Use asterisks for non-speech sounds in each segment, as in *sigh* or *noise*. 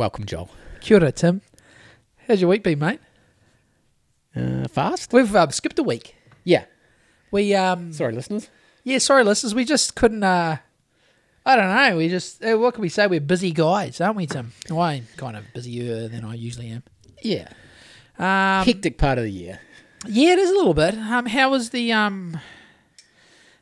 Welcome, Joel. Kia ora, Tim. How's your week been, mate? Uh, fast? We've um, skipped a week. Yeah. We um, Sorry, listeners. yeah, sorry, listeners, we just couldn't. uh I don't know. We just uh, what can we say? We're busy guys, aren't we, Tim? Well, I'm kind of busier than I usually am. Yeah. Um, Hectic part of the year. yeah, it is a little bit. Um, how was the um,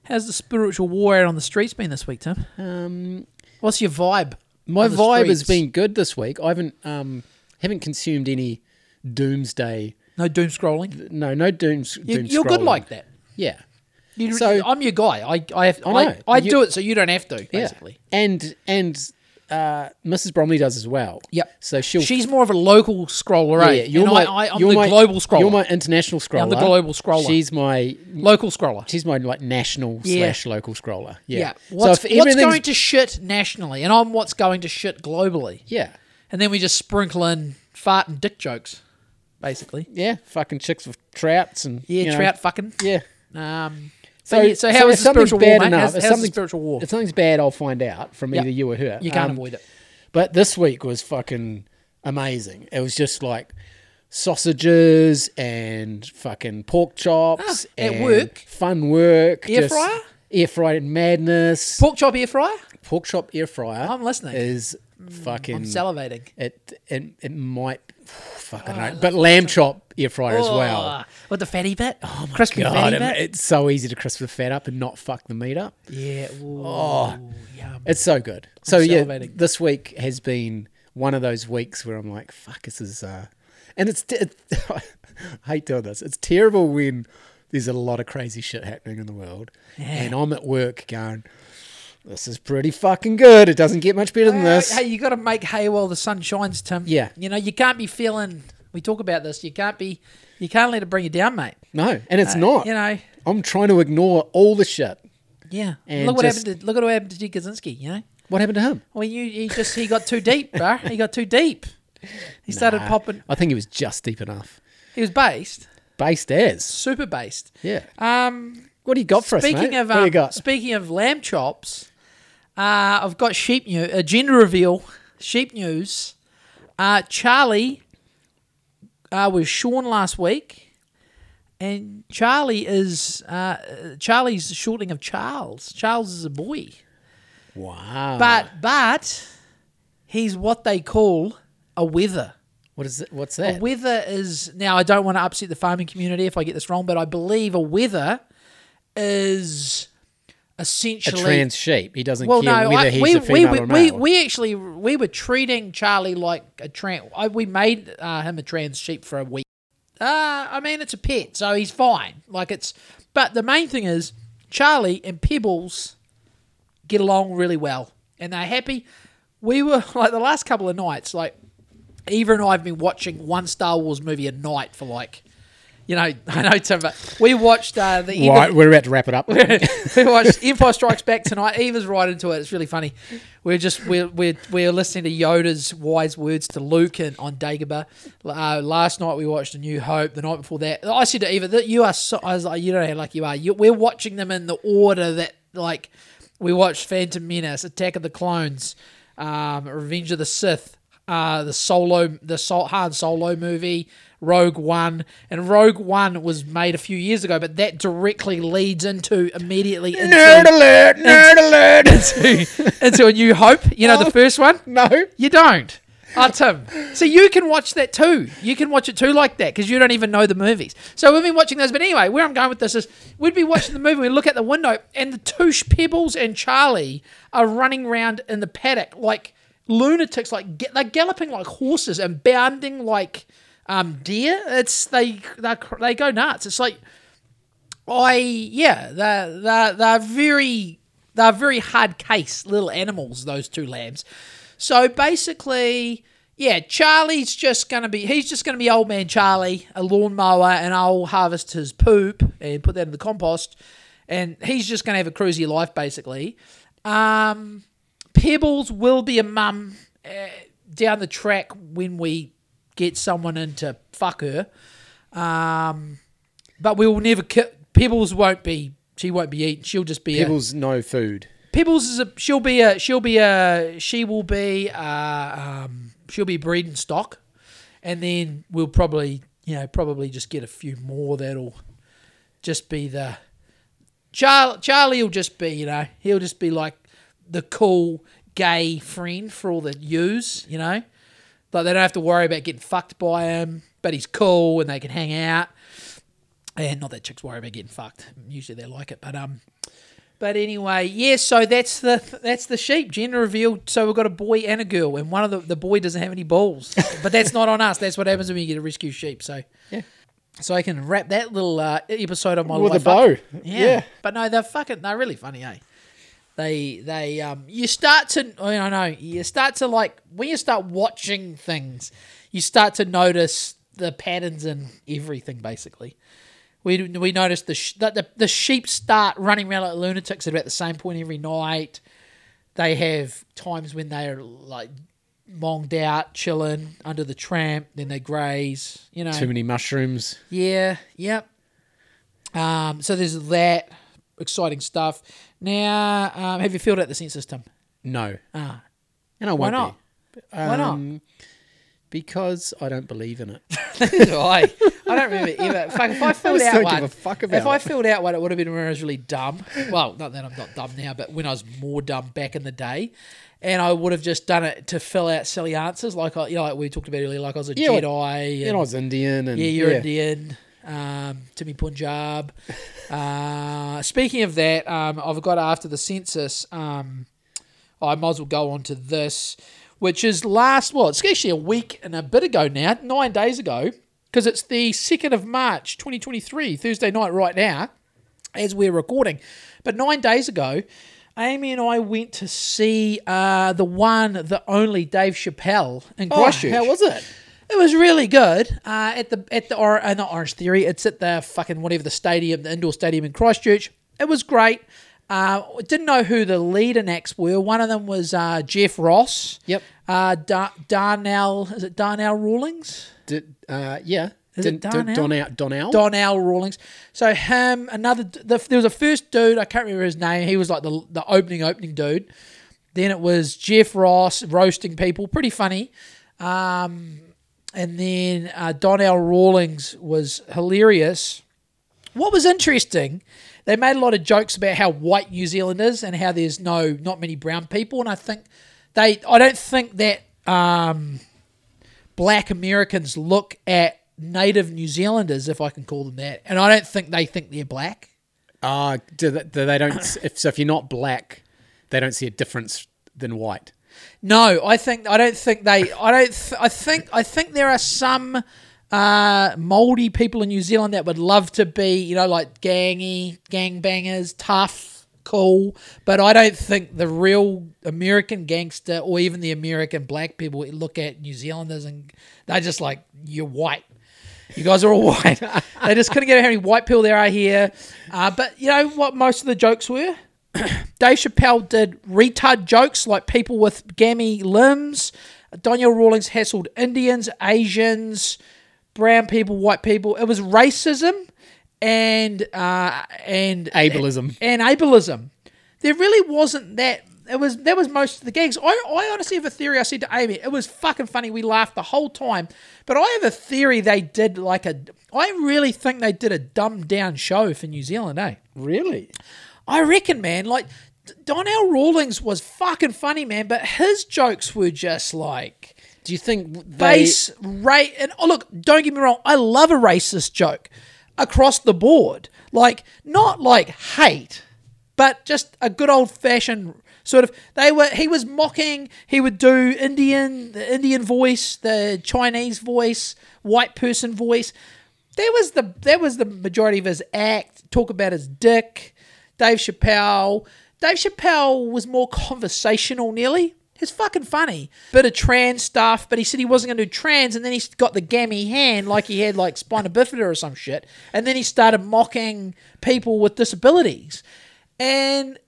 how's the spiritual war out on the streets been this week, Tim? Um, What's your vibe? My vibe has been good this week. I haven't um haven't consumed any doomsday. No doom scrolling. No, no dooms. You, doom you're good like that. Yeah. You, So- I'm your guy. I I have, I I. I, You- do it so you don't have to. Yeah. Basically. And and uh, Mrs. Bromley does as well. Yep. So she'll. She's more of a local scroller, yeah, eh? yeah, you're And my. I, you're the my, global scroller. You're my international scroller. I'm the global scroller. She's my. local scroller. She's my like national Yeah. slash local scroller. Yeah. Yeah. So What's, if what's going to shit nationally, and I'm what's going to shit globally, Yeah. and then we just sprinkle in fart and dick jokes, basically. Yeah. Fucking chicks with trouts and Yeah, you know, trout fucking. Yeah. Um, So, so, how so is something's spiritual bad war, enough, How's, if how's the something- spiritual war? If something's bad, I'll find out from Yep. either you or her. You can't Um, avoid it. But this week was fucking amazing. It was just like sausages and fucking pork chops Ah, at and work? fun work. Air fryer? Air fryer madness. Pork chop air fryer. Pork chop air fryer. I'm listening. Is fucking. I'm salivating. it, it it might. Fuck, I don't know. But lamb chop air fryer as well. Oh, with the fatty bit. Oh my crispy God, fatty it- bit. it's so easy to crisp the fat up and not fuck the meat up. yeah. Ooh, Oh. yum. It's so good. So yeah, salivating. this week has been one of those weeks where I'm like, fuck, this is, uh, and it's, it, *laughs* I hate doing this. It's terrible when there's a lot of crazy shit happening in the world, and I'm at work going, this is pretty fucking good. It doesn't get much better than this. Hey, you got to make hay while the sun shines, Tim. Yeah. You know, you can't be feeling. We talk about this. You can't be. You can't let it bring you down, mate. No, and it's not. You know. I'm trying to ignore all the shit. Yeah. And look what just- happened. To, look at what happened to G. Kaczynski. You know. What happened to him? Well, you he just he got too deep, bro. He got too deep. He started Nah, popping. I think he was just deep enough. He was based, Based as. super based. Yeah. Um, What do you got for speaking us, mate? of what do you um, got? speaking of lamb chops, uh, I've got sheep news. A gender reveal. Sheep news. Uh, Charlie uh, was Sean last week, and Charlie is uh, Charlie's shortening of Charles. Charles is a boy, wow. but but he's what they call a wither. what is it? What's that? A wither is now. I don't want to upset the farming community if I get this wrong, but I believe a wither is a essentially trans sheep. He doesn't well, care no, whether I, he's we, a female we, or male. we we actually we were treating Charlie like a trans. We made uh, him a trans sheep for a week. Uh, I mean, it's a pet, so he's fine. Like it's, but the main thing is Charlie and Pebbles get along really well, and they're happy. We were *laughs* like the last couple of nights, like Eva and I have been watching one Star Wars movie a night for like, you know, *laughs* I know Tim, but we watched uh, the right, we're about to wrap it up. *laughs* we watched Empire Strikes Back tonight. Eva's right into it. It's really funny. We're just we're we're, we're listening to Yoda's wise words to Luke and on Dagobah. Uh, last night we watched A New Hope. The night before that, I said to Eva that you are. So, I was like, you don't know how lucky you are. You, we're watching them in the order that like we watched Phantom Menace, Attack of the Clones, um, Revenge of the Sith, uh, the Solo, the Sol- Han Solo movie, Rogue One, and Rogue One was made a few years ago, but that directly leads into immediately into, nerd alert! Nerd *laughs* alert! into, into A New Hope. You know the first one. no. You don't. Oh, Tim. So you can watch that too. You can watch it too like that because you don't even know the movies. So we've been watching those. But anyway, where I'm going with this is we'd be watching the movie, we look out the window, and the sh- Pebbles and Charlie are running around in the paddock like lunatics, like they're galloping like horses and bounding like um, deer. It's they they they go nuts. It's like I yeah, they're they're, they're very they're very hard case little animals. Those two lambs. So basically, yeah, Charlie's just gonna be he's just gonna be old man Charlie, a lawnmower, and I'll harvest his poop and put that in the compost, and he's just gonna have a cruisy life basically. Um, Pebbles will be a mum uh, down the track when we get someone in to fuck her. Um, but we will never. Ki- Pebbles won't be. She won't be eaten. She'll just be. A, Pebbles, no food. Pebbles is a. She'll be a. She'll be a. She will be. Uh, um, she'll be breeding stock, and then we'll probably you know probably just get a few more that'll just be the Char- Charlie will just be you know he'll just be like the cool gay friend for all the ewes, you know, like they don't have to worry about getting fucked by him, but he's cool and they can hang out. And not that chicks worry about getting fucked. Usually they like it, but um, but anyway, yeah. So that's the that's the sheep gender reveal. So we've got a boy and a girl, and one of the the boy doesn't have any balls, *laughs* but that's not on us. That's what happens when you get a rescue sheep. So Yeah. So I can wrap that little uh, episode of my With a bow. Yeah. Yeah. But no, they're fucking. They're really funny, eh? They they um. You start to I know. You start to like when you start watching things, you start to notice the patterns in everything. Basically, we we noticed the sh- that the the sheep start running around like lunatics at about the same point every night. They have times when they are like monged out, chilling under the tramp. Then they graze. You know, Too many mushrooms. yeah, yep. Um, so there's that exciting stuff. Now, um, have you filled out the census, Tim? No. Ah, And I why won't not? be. Why not? Um, Because I don't believe in it. *laughs* I, I don't remember ever. Fuck, if I *laughs* filled just out don't one, give a fuck if I filled out one, it would have been when I was really dumb. Well, not that I'm not dumb now, but when I was more dumb back in the day. And I would have just done it to fill out silly answers, like I, you know, like we talked about earlier, like I was a Yeah, Jedi. And and- I was Indian. And Yeah, you're Indian. Um, Timmy Punjab. Uh, speaking of that, um, I've got after the census. Um, I might as well go on to this, which is last. Well, it's actually a week and a bit ago now, nine days ago, because it's the second of March, 2023, Thursday night, right now, as we're recording. But nine days ago, Amy and I went to see uh, the one, the only Dave Chappelle in Oh, how was it? It was really good. Uh, at the at the or uh, not Orange Theory. It's at the fucking whatever the stadium, the indoor stadium in Christchurch. It was great. Uh, didn't know who the leader acts were. One of them was uh, Jeff Ross. Yep. Uh, da- Darnell is it Darnell Rawlings? Did, uh, yeah. Is it Donnell? Donnell? Donnell? Donnell Rawlings. So him, another. The, there was a first dude. I can't remember his name. He was like the the opening opening dude. Then it was Jeff Ross roasting people. Pretty funny. Um, and then uh, Donnell Rawlings was hilarious. What was interesting, they made a lot of jokes about how white New Zealand is and how there's no not many brown people, and I think they I don't think that um, black Americans look at native New Zealanders, if I can call them that, and I don't think they think they're black. Ah, do they, do they don't. if so, if you're not black, they don't see a difference than white. No, I think I don't think they. I don't. Th- I think I think there are some uh, mouldy people in New Zealand that would love to be, you know, like gangy, gangbangers, tough, cool. But I don't think the real American gangster or even the American black people look at New Zealanders and they're just like, you're white. You guys are all *laughs* white. they just couldn't get how many white people there are here. Uh, but you know what most of the jokes were? *coughs* Dave Chappelle did retard jokes like people with gammy limbs. Donnell Rawlings hassled Indians, Asians, brown people, white people. It was racism and uh, and Ableism. and ableism. There really wasn't that. It was that was most of the gigs. I, I honestly have a theory. I said to Amy, it was fucking funny. We laughed the whole time. But I have a theory they did like a. I really think they did a dumbed down show for New Zealand. Eh? Really? I reckon, man. Like Donnell Rawlings was fucking funny, man. But his jokes were just like Do you think they? base rate and oh look don't get me wrong i love a racist joke across the board like not like hate but just a good old fashioned sort of they were he was mocking he would do indian the indian voice the chinese voice white person voice There was the there was the majority of his act talk about his dick dave chappelle dave chappelle was more conversational nearly it's fucking funny. Bit of trans stuff, but he said he wasn't going to do trans, and then he got the gammy hand like he had like spina bifida or some shit, and then he started mocking people with disabilities, and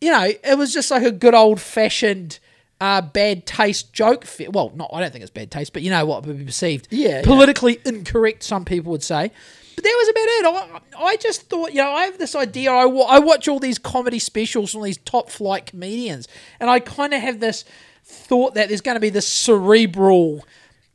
you know it was just like a good old fashioned uh, bad taste joke. Fe- Well, not I don't think it's bad taste, but you know what would be perceived Yeah, yeah. politically incorrect. Some people would say. But that was about it. I, just thought, you know, I have this idea. I, I watch all these comedy specials from these top flight comedians, and I kind of have this thought that there's going to be this cerebral,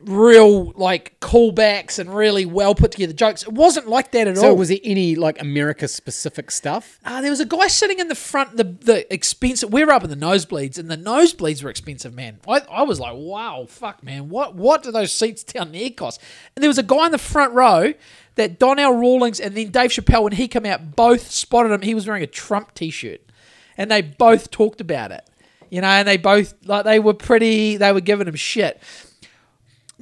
real like callbacks and really well put together jokes. It wasn't like that at So all. So was there any like America specific stuff? Uh, there was a guy sitting in the front, the the expensive. We were up in the nosebleeds, and the nosebleeds were expensive, man. I, I was like, wow, fuck, man, what what do those seats down there cost? And there was a guy in the front row that Donnell Rawlings and then Dave Chappelle, when he came out, both spotted him. He was wearing a Trump t-shirt, and they both talked about it, you know, and they both like they were pretty. They were giving him shit.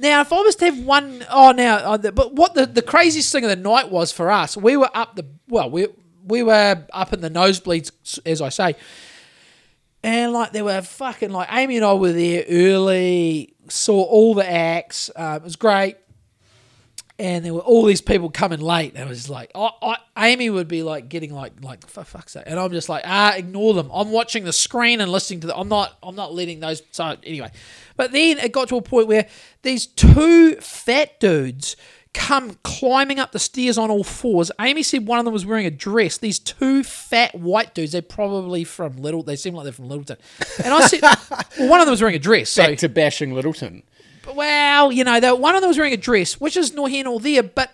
Now, if I was to have one, oh, now, the- but what the, the craziest thing of the night was for us, we were up the, well, we, we were up in the nosebleeds, as I say, and like there were fucking, like Amy and I were there early, saw all the acts, uh, it was great. And there were all these people coming late, and it was like, I, I, Amy would be like getting like, like for fuck's sake, and I'm just like, ah, ignore them. I'm watching the screen and listening to the. I'm not, I'm not letting those. So anyway, but then it got to a point where these two fat dudes come climbing up the stairs on all fours. Amy said one of them was wearing a dress. These two fat white dudes, they're probably from Little. They seem like they're from Littleton. And I said, *laughs* well, one of them was wearing a dress. So Back to bashing Littleton. Well, you know, the, one of them was wearing a dress, which is nor here nor there. But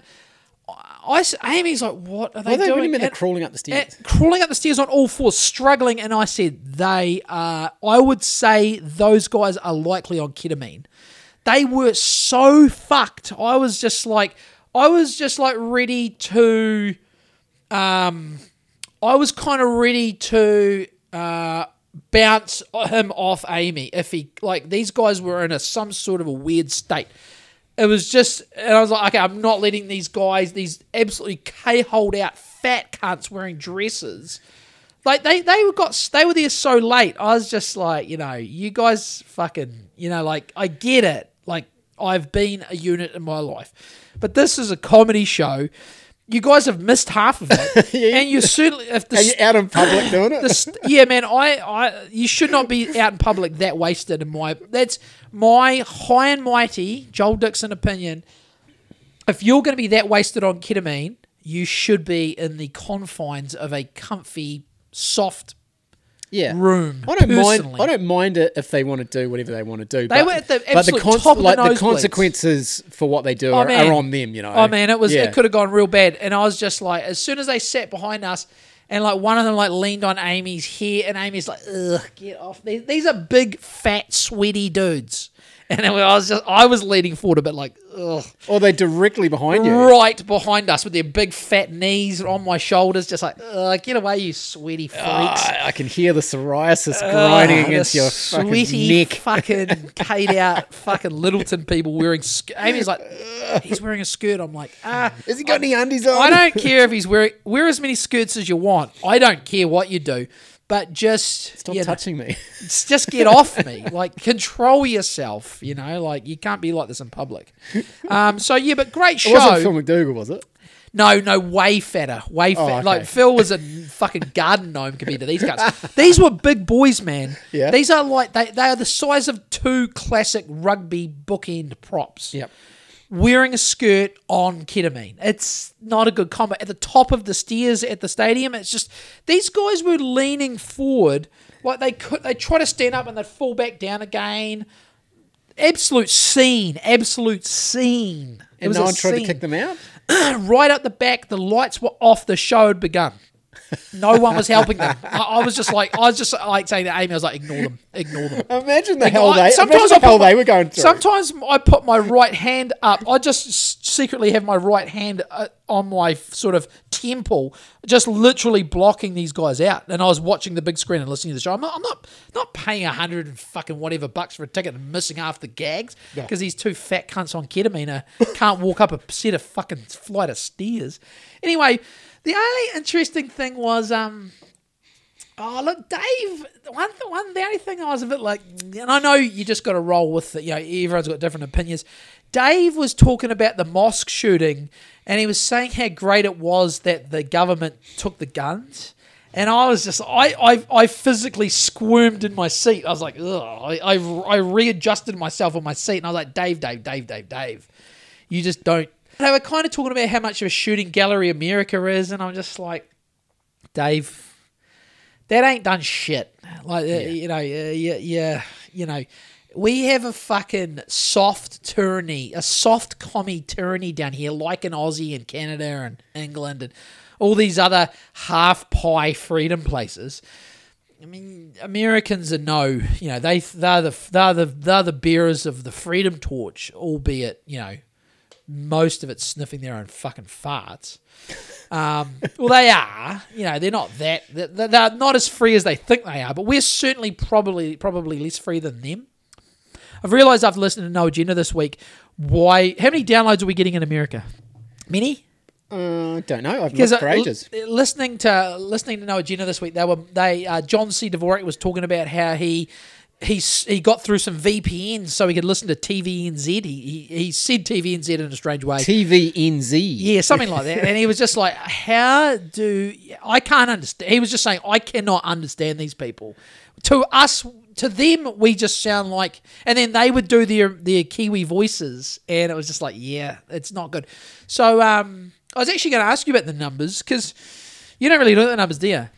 I, Amy's like, what are they Well, they, doing? what do they're crawling up the stairs? crawling up the stairs on all fours, struggling. And I said, they are, I would say those guys are likely on ketamine. They were so fucked. I was just like, I was just like ready to, um, I was kind of ready to uh, bounce him off Amy if he like these guys were in a some sort of a weird state. It was just, and I was like, okay, I'm not letting these guys, these absolutely k-holed out fat cunts wearing dresses. Like they they were got they were there so late. I was just like, you know, you guys fucking, you know, like I get it. Like I've been a unit in my life, but this is a comedy show. You guys have missed half of it, *laughs* and you certainly if the Are you out in public doing it? the yeah, man, I, I, you should not be out in public that wasted. In my, that's my high and mighty Joel Dixon opinion. If you're going to be that wasted on ketamine, you should be in the confines of a comfy, soft yeah. room. I don't mind. I don't mind it if they want to do whatever they want to do. They but, were at the but the, cons- top of the like the consequences for what they do Oh, are, are on them. You know. Oh man, it was Yeah. it could have gone real bad. And I was just like, as soon as they sat behind us, and like one of them like leaned on Amy's hair, and Amy's like, ugh, get off. These, these are big, fat, sweaty dudes. *laughs* And I was just, I was leaning forward a bit like, ugh, Or they directly behind you. right behind us with their big fat knees on my shoulders, just like, ugh, get away, you sweaty freaks. Ah, I can hear the psoriasis grinding the against your fucking sweaty, neck. fucking *laughs* Kate out, fucking Littleton people wearing. Sk- Amy's like, *laughs* he's wearing a skirt. I'm like, ah, Has he got any undies on? I don't care if he's wearing wear as many skirts as you want. I don't care what you do, but just Stop you know, touching me. *laughs* just get off me. Like control yourself. You know, like you can't be like this in public. Um. So yeah, but great It show. wasn't Phil McDougal, was it? No, no, way fatter, way Oh, okay. Like Phil was a fucking garden gnome compared to these guys. These were big boys, man. Yeah. These are like they they are the size of two classic rugby bookend props Yep. Wearing a skirt on ketamine. It's not a good combo. At the top of the stairs at the stadium, it's just these guys were leaning forward like they could. They try to stand up and they'd fall back down again. Absolute scene, absolute scene. It And no one tried to kick them out. *clears throat* right up the back. The lights were off. The show had begun. No one was helping them. I, I was just like, I was just like saying to Amy, I was like, ignore them, ignore them. Imagine the hell I- they. Sometimes the hell my- they were going through. Sometimes I put my right hand up. I just secretly have my right hand uh, on my sort of temple, just literally blocking these guys out. And I was watching the big screen and listening to the show. I'm not, I'm not, not paying a hundred and fucking whatever bucks for a ticket and missing half the gags because these two fat cunts on ketamine are, can't walk up a set of fucking flight of stairs. Anyway, the only interesting thing was um. Oh look, Dave. One, th- one, the only thing I was a bit like, and I know you just got to roll with it. You know, everyone's got different opinions. Dave was talking about the mosque shooting, and he was saying how great it was that the government took the guns. And I was just, I, I, I physically squirmed in my seat. I was like, ugh. I, I, I readjusted myself on my seat, and I was like, Dave, Dave, Dave, Dave, Dave. You just don't. They were kind of talking about how much of a shooting gallery America is, and I'm just like, Dave, that ain't done shit. Like uh, you know, uh, yeah, yeah, you know, we have a fucking soft tyranny, a soft commie tyranny down here, like in Aussie and Canada and England and all these other half pie freedom places. I mean, Americans are no, you know, they they're the they're the they're the bearers of the freedom torch, albeit you know, most of it sniffing their own fucking farts. Um, *laughs* well, they are, you know, they're not that they're, they're not as free as they think they are, but we're certainly probably probably less free than them. I've realised after listening to No Agenda this week why how many downloads are we getting in America? Many? Uh, I don't know. I've looked for uh, ages. li- listening to listening to No Agenda this week, they were they uh, John C. Dvorak was talking about how he he he got through some VPNs so he could listen to TVNZ. He he, he said TVNZ in a strange way. TVNZ. yeah, something like that. And he was just like, "How do I can't understand?" He was just saying, "I cannot understand these people." To us, to them, we just sound like. And then they would do their their Kiwi voices, and it was just like, "Yeah, it's not good." So, um, I was actually going to ask you about the numbers because you don't really know the numbers, do you?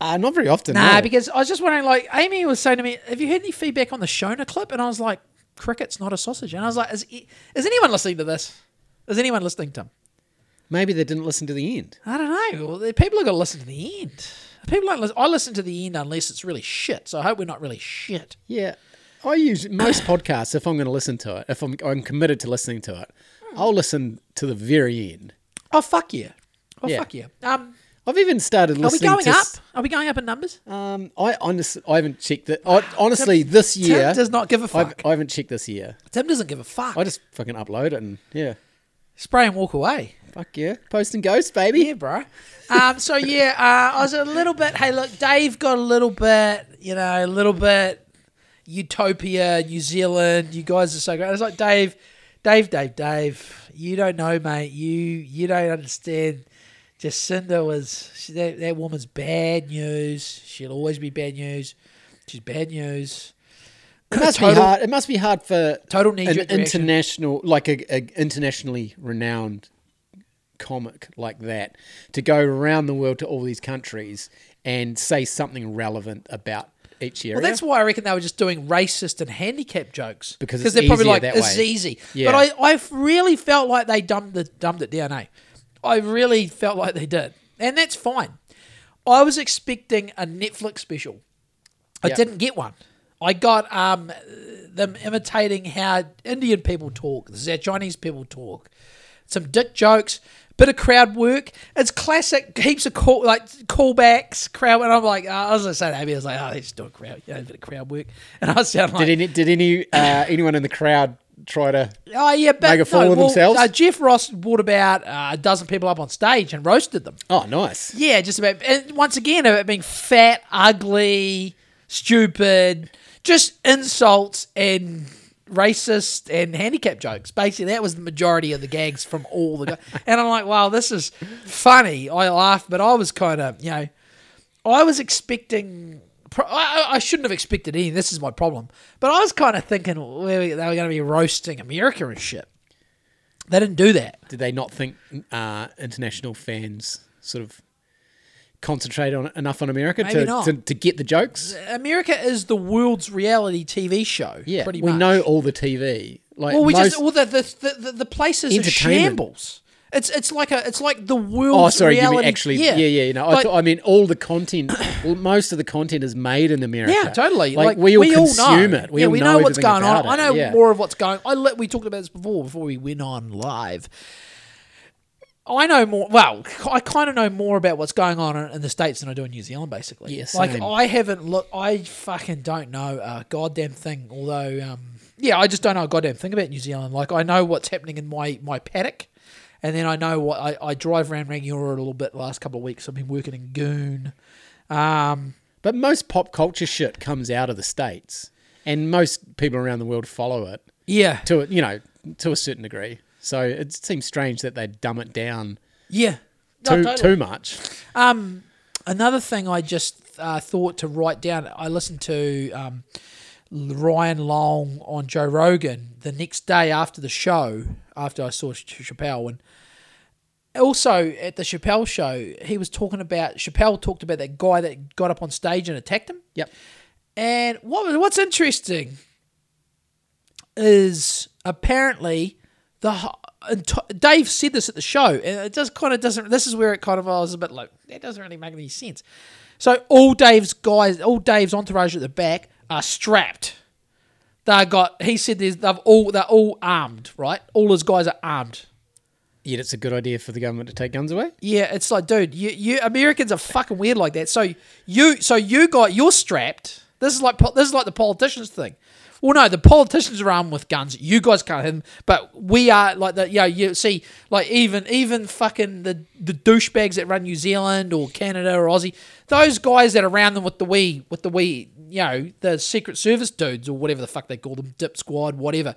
Uh, not very often. Nah, no. because I was just wondering, like, Amy was saying to me, have you heard any feedback on the Shona clip? And I was like, cricket's not a sausage. And I was like, is, is anyone listening to this? Is anyone listening to him? maybe they didn't listen to the end. I don't know. Well, people have got to listen to the end. People don't listen. I listen to the end unless it's really shit. So I hope we're not really shit. Yeah. I use most *coughs* podcasts if I'm going to listen to it. If I'm, I'm committed to listening to it, I'll listen to the very end. Oh fuck yeah! Oh Yeah. fuck yeah! Um, I've even started listening. are we going up? s- Are we going up in numbers? Um, I honestly, I haven't checked it. I, honestly, this year, Tim does not give a I've, fuck. I haven't checked this year. Tim doesn't give a fuck. I just fucking upload it and yeah, Spray and walk away. fuck yeah, post and ghost, baby. Yeah, bro. Um, so yeah, uh, I was a little bit. Hey, look, Dave got a little bit. You know, a little bit. Utopia, New Zealand. You guys are so great. I was like, Dave, Dave, Dave, Dave. You don't know, mate. You you don't understand. Jacinda was she, that, that woman's bad news. She'll always be bad news. She's bad news. It must Total- be hard. It must be hard for Total an international, like a, a internationally renowned comic like that, to go around the world to all these countries and say something relevant about each area. Well, that's why I reckon they were just doing racist and handicap jokes Because they're probably like that it's way." easy. Yeah. But I, I really felt like they dumbed the dumbed it down. Eh? I really felt like they did, and that's fine. I was expecting a Netflix special. I Yeah. didn't get one. I got um, them imitating how Indian people talk, This is how Chinese people talk, some dick jokes, bit of crowd work. It's classic, heaps of call like callbacks, crowd. And I'm like, uh, I was gonna say Amy, I was like, oh, they just do a crowd, you know, a bit of crowd work. And I sound like, did any did any uh, anyone in the crowd try to? oh yeah, but make a fool no, of well, themselves? Uh, Jeff Ross brought about uh, a dozen people up on stage and roasted them. Oh, nice. Yeah, just about. And once again, about being fat, ugly, stupid, just insults and racist and handicap jokes. Basically, that was the majority of the gags from all the. Guys. *laughs* and I'm like, wow, this is funny. I laughed, but I was kind of, you know, I was expecting. Pro- I, I- shouldn't have expected any. This is my problem. But I was kind of thinking well, they were going to be roasting America and shit. They didn't do that. Did they not think uh, international fans sort of concentrate on enough on America to, to to get the jokes? America is the world's reality TV show. Yeah, pretty we much. know all the TV. Like Well, we most, just well the the, the, the, the place is a Entertainment. shambles. It's it's like a it's like the Oh, world's sorry. You reality. mean actually? Yeah, yeah. You know, I, thought, I mean, all the content. *coughs* well, most of the content is made in America. yeah, totally. Like, Like, we all consume it. We yeah, all we know, know, what's going on. about I know. Yeah. more of what's going. I let we talked about this before before we went on live. I know more. Well, I kind of know more about what's going on in the states than I do in New Zealand. Basically, Yeah, like. I haven't looked. I fucking don't know a goddamn thing. Although, um, yeah, I just don't know a goddamn thing about New Zealand. Like I know what's happening in my my paddock, and then I know what I, I drive around Rangiora a little bit the last couple of weeks. I've been working in Goon. Um, But most pop culture shit comes out of the states, and most people around the world follow it yeah, to a- you know to a certain degree. So it seems strange that they dumb it down yeah, No, too totally. too much. Um, another thing I just uh, thought to write down. I listened to um, Ryan Long on Joe Rogan the next day after the show, after I saw Ch- Chappelle, and also at the Chappelle show, he was talking about Chappelle talked about that guy that got up on stage and attacked him. Yep. And what what's interesting is apparently the ho- and t- Dave said this at the show, and it just kind of doesn't. This is where it kind of I was a bit like that doesn't really make any sense. So all Dave's guys, all Dave's entourage at the back are strapped. They got. He said there's they've all they're all armed, right? All his guys are armed. Yet it's a good idea for the government to take guns away. Yeah, it's like, dude, you, you Americans are fucking weird like that. So you, so you got you're strapped. This is like this is like the politicians thing. Well, no, the politicians are armed with guns. You guys can't hit them, but we are like the yeah. You see, like even even fucking the the douchebags that run New Zealand or Canada or Aussie, those guys that are around them with the wee with the wee, you know, the Secret Service dudes or whatever the fuck they call them, Dip Squad, whatever.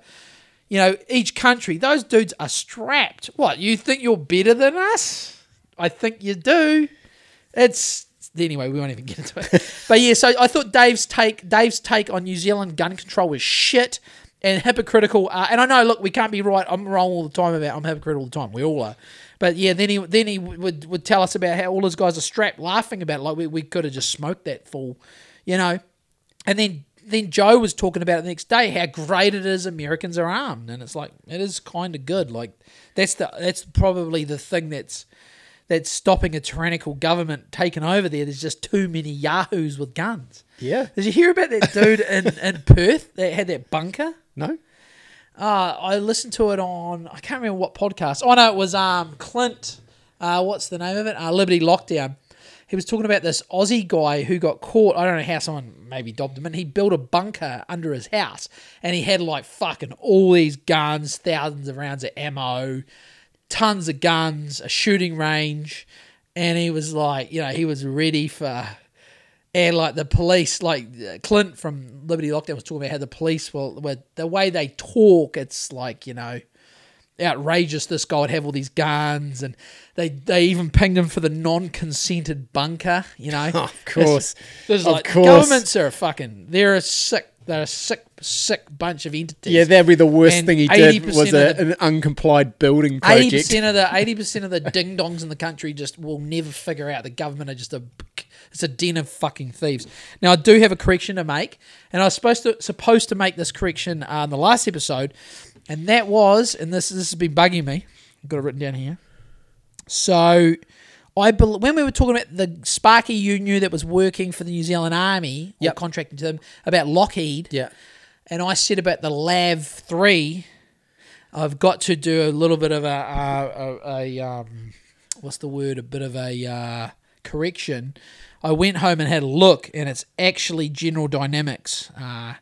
You know, each country, those dudes are strapped. What, you think you're better than us? I think you do. It's anyway, we won't even get into it. but yeah, so I thought Dave's take Dave's take on New Zealand gun control was shit and hypocritical. Uh, and I know, look, we can't be right. I'm wrong all the time about I'm hypocritical all the time. We all are. But yeah, then he then he would would tell us about how all his guys are strapped, laughing about it, like we, we could have just smoked that fool, you know. And then then Joe was talking about it the next day how great it is Americans are armed, and it's like it is kind of good. Like that's the that's probably the thing that's that's stopping a tyrannical government taking over there. There's just too many yahoos with guns. Yeah. Did you hear about that dude in, *laughs* in Perth that had that bunker? No. Uh, I listened to it on I can't remember what podcast. Oh no, it was um Clint. Uh, what's the name of it? Uh, Liberty Lockdown. He was talking about this Aussie guy who got caught. I don't know how someone maybe dobbed him, and he built a bunker under his house, and he had like fucking all these guns, thousands of rounds of ammo, tons of guns, a shooting range, and he was like, you know, he was ready for and like the police, like Clint from Liberty Lockdown was talking about how the police, well, were, the way they talk, it's like you know, outrageous. This guy would have all these guns, and they they even pinged him for the non-consented bunker. You know, Oh, *laughs* of course. There's Of like course. governments are fucking. They're a sick. They're a sick, sick bunch of entities. Yeah, that'd be the worst And thing he did 80% was a, the- an uncomplied building Eighty project. percent of the eighty percent of the ding dongs in the country just will never figure out the government are just a it's a den of fucking thieves. Now I do have a correction to make, and I was supposed to supposed to make this correction uh, in the last episode, and that was, and this this has been bugging me. I've got it written down here. So, I bel when we were talking about the Sparky you knew that was working for the New Zealand Army or Yep. contracting to them about Lockheed, Yeah. and I said about the Lav three, I've got to do a little bit of a a, a, a um, what's the word? A bit of a uh, correction. I went home and had a look, and it's actually General Dynamics. Uh,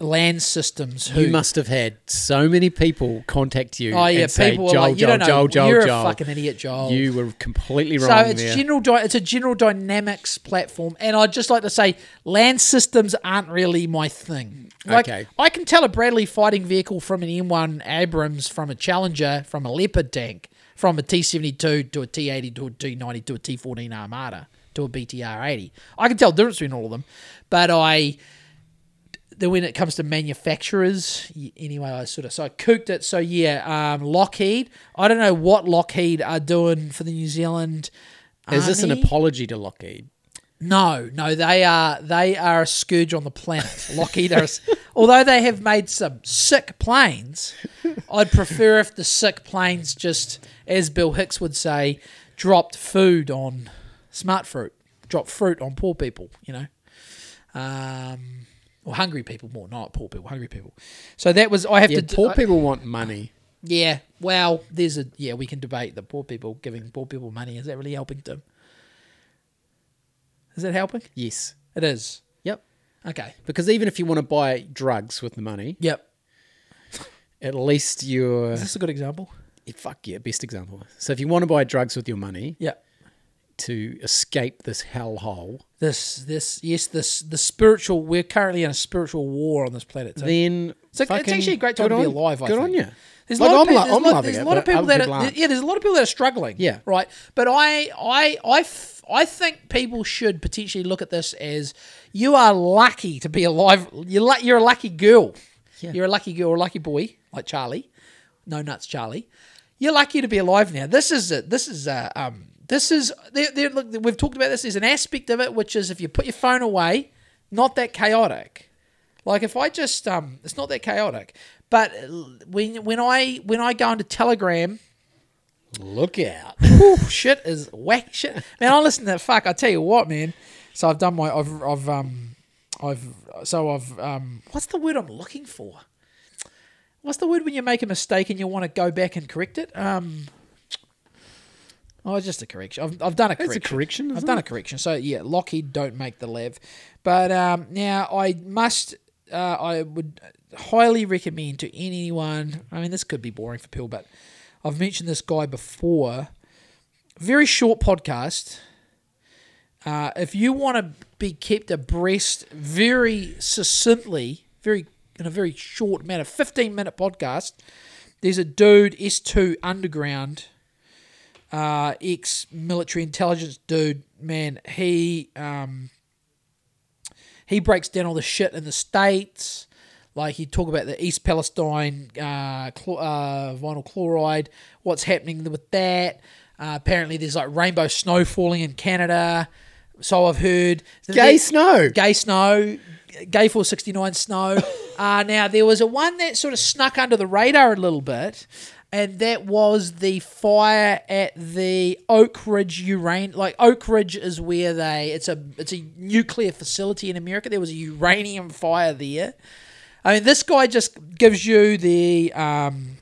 land systems who You must have had so many people contact you. oh yeah and say, people were Joel, like you Joel, don't know Joel, Joel, you're Joel. a fucking idiot Joel You were completely wrong. so it's there. general it's a general dynamics platform and i'd just like to say land systems aren't really my thing like Okay. i can tell a bradley fighting vehicle from an m1 abrams from a challenger from a leopard tank from a t72 to a t80 to a t90 to a t14 Armata to a btr 80 i can tell the difference between all of them but i then when it comes to manufacturers, anyway, I sort of so I cooked it. So yeah, um, Lockheed. I don't know what Lockheed are doing for the New Zealand. Is this an apology to Lockheed? No, no, they are they are a scourge on the planet. Lockheed are, *laughs* although they have made some sick planes. I'd prefer if the sick planes just, as Bill Hicks would say, dropped food on smart fruit, dropped fruit on poor people. You know, um, or hungry people more, not poor people, hungry people. So that was I have Yeah, to. poor I- people want money. yeah, well, there's a yeah. We can debate the poor people giving poor people money. Is that really helping them? Is that helping? Yes. It is. Yep. Okay. Because even if you want to buy drugs with the money, Yep. at least you're Is this a good example? fuck yeah, best example. So if you want to buy drugs with your money Yep. To escape this hellhole, This, this, yes, this, the spiritual. We're currently in a spiritual war on this planet. So then it's, actually a great time to be alive. I Good think. on you. There's Like, a lot I'm of, lo- there's I'm loving there's it, a lot of people that people are, aren't. yeah, there's a lot of people that are struggling. Yeah. right. But I, I, I, f- I think people should potentially look at this as you are lucky to be alive. You're lu- you're a lucky girl. Yeah. You're a lucky girl or a lucky boy like Charlie. No nuts, Charlie. You're lucky to be alive now. This is a, this is a, um, this is there, there, look. We've talked about this. There's an aspect of it which is if you put your phone away, not that chaotic. Like if I just um, it's not that chaotic. But when when I when I go into Telegram, Look out. whew, shit is whack shit. Man, I listen to that. Fuck, I tell you what, man. So I've done my I've I've um I've so I've um what's the word I'm looking for? What's the word when you make a mistake and you want to go back and correct it? Um. Oh, just a correction. I've, I've done a correction. a correction. I've done it? a correction. So yeah, Lockheed don't make the LAV, but um, now I must. Uh, I would highly recommend to anyone. I mean, this could be boring for people, but I've mentioned this guy before. Very short podcast. Uh, if you want to be kept abreast very succinctly, very in a very short manner, fifteen minute podcast. There's a dude S2 Underground uh, ex military intelligence dude, man, he um, he breaks down all the shit in the states. Like he talk about the East Palestine uh, uh, vinyl chloride, what's happening with that. Uh, apparently, there's like rainbow snow falling in Canada. So I've heard. Gay snow. Gay snow, Gay 469 snow. *laughs* uh, now, there was a one that sort of snuck under the radar a little bit, and that was the fire at the Oak Ridge uranium. Like Oak Ridge is where they it's a it's a nuclear facility in America. There was a uranium fire there. I mean, this guy just gives you the um,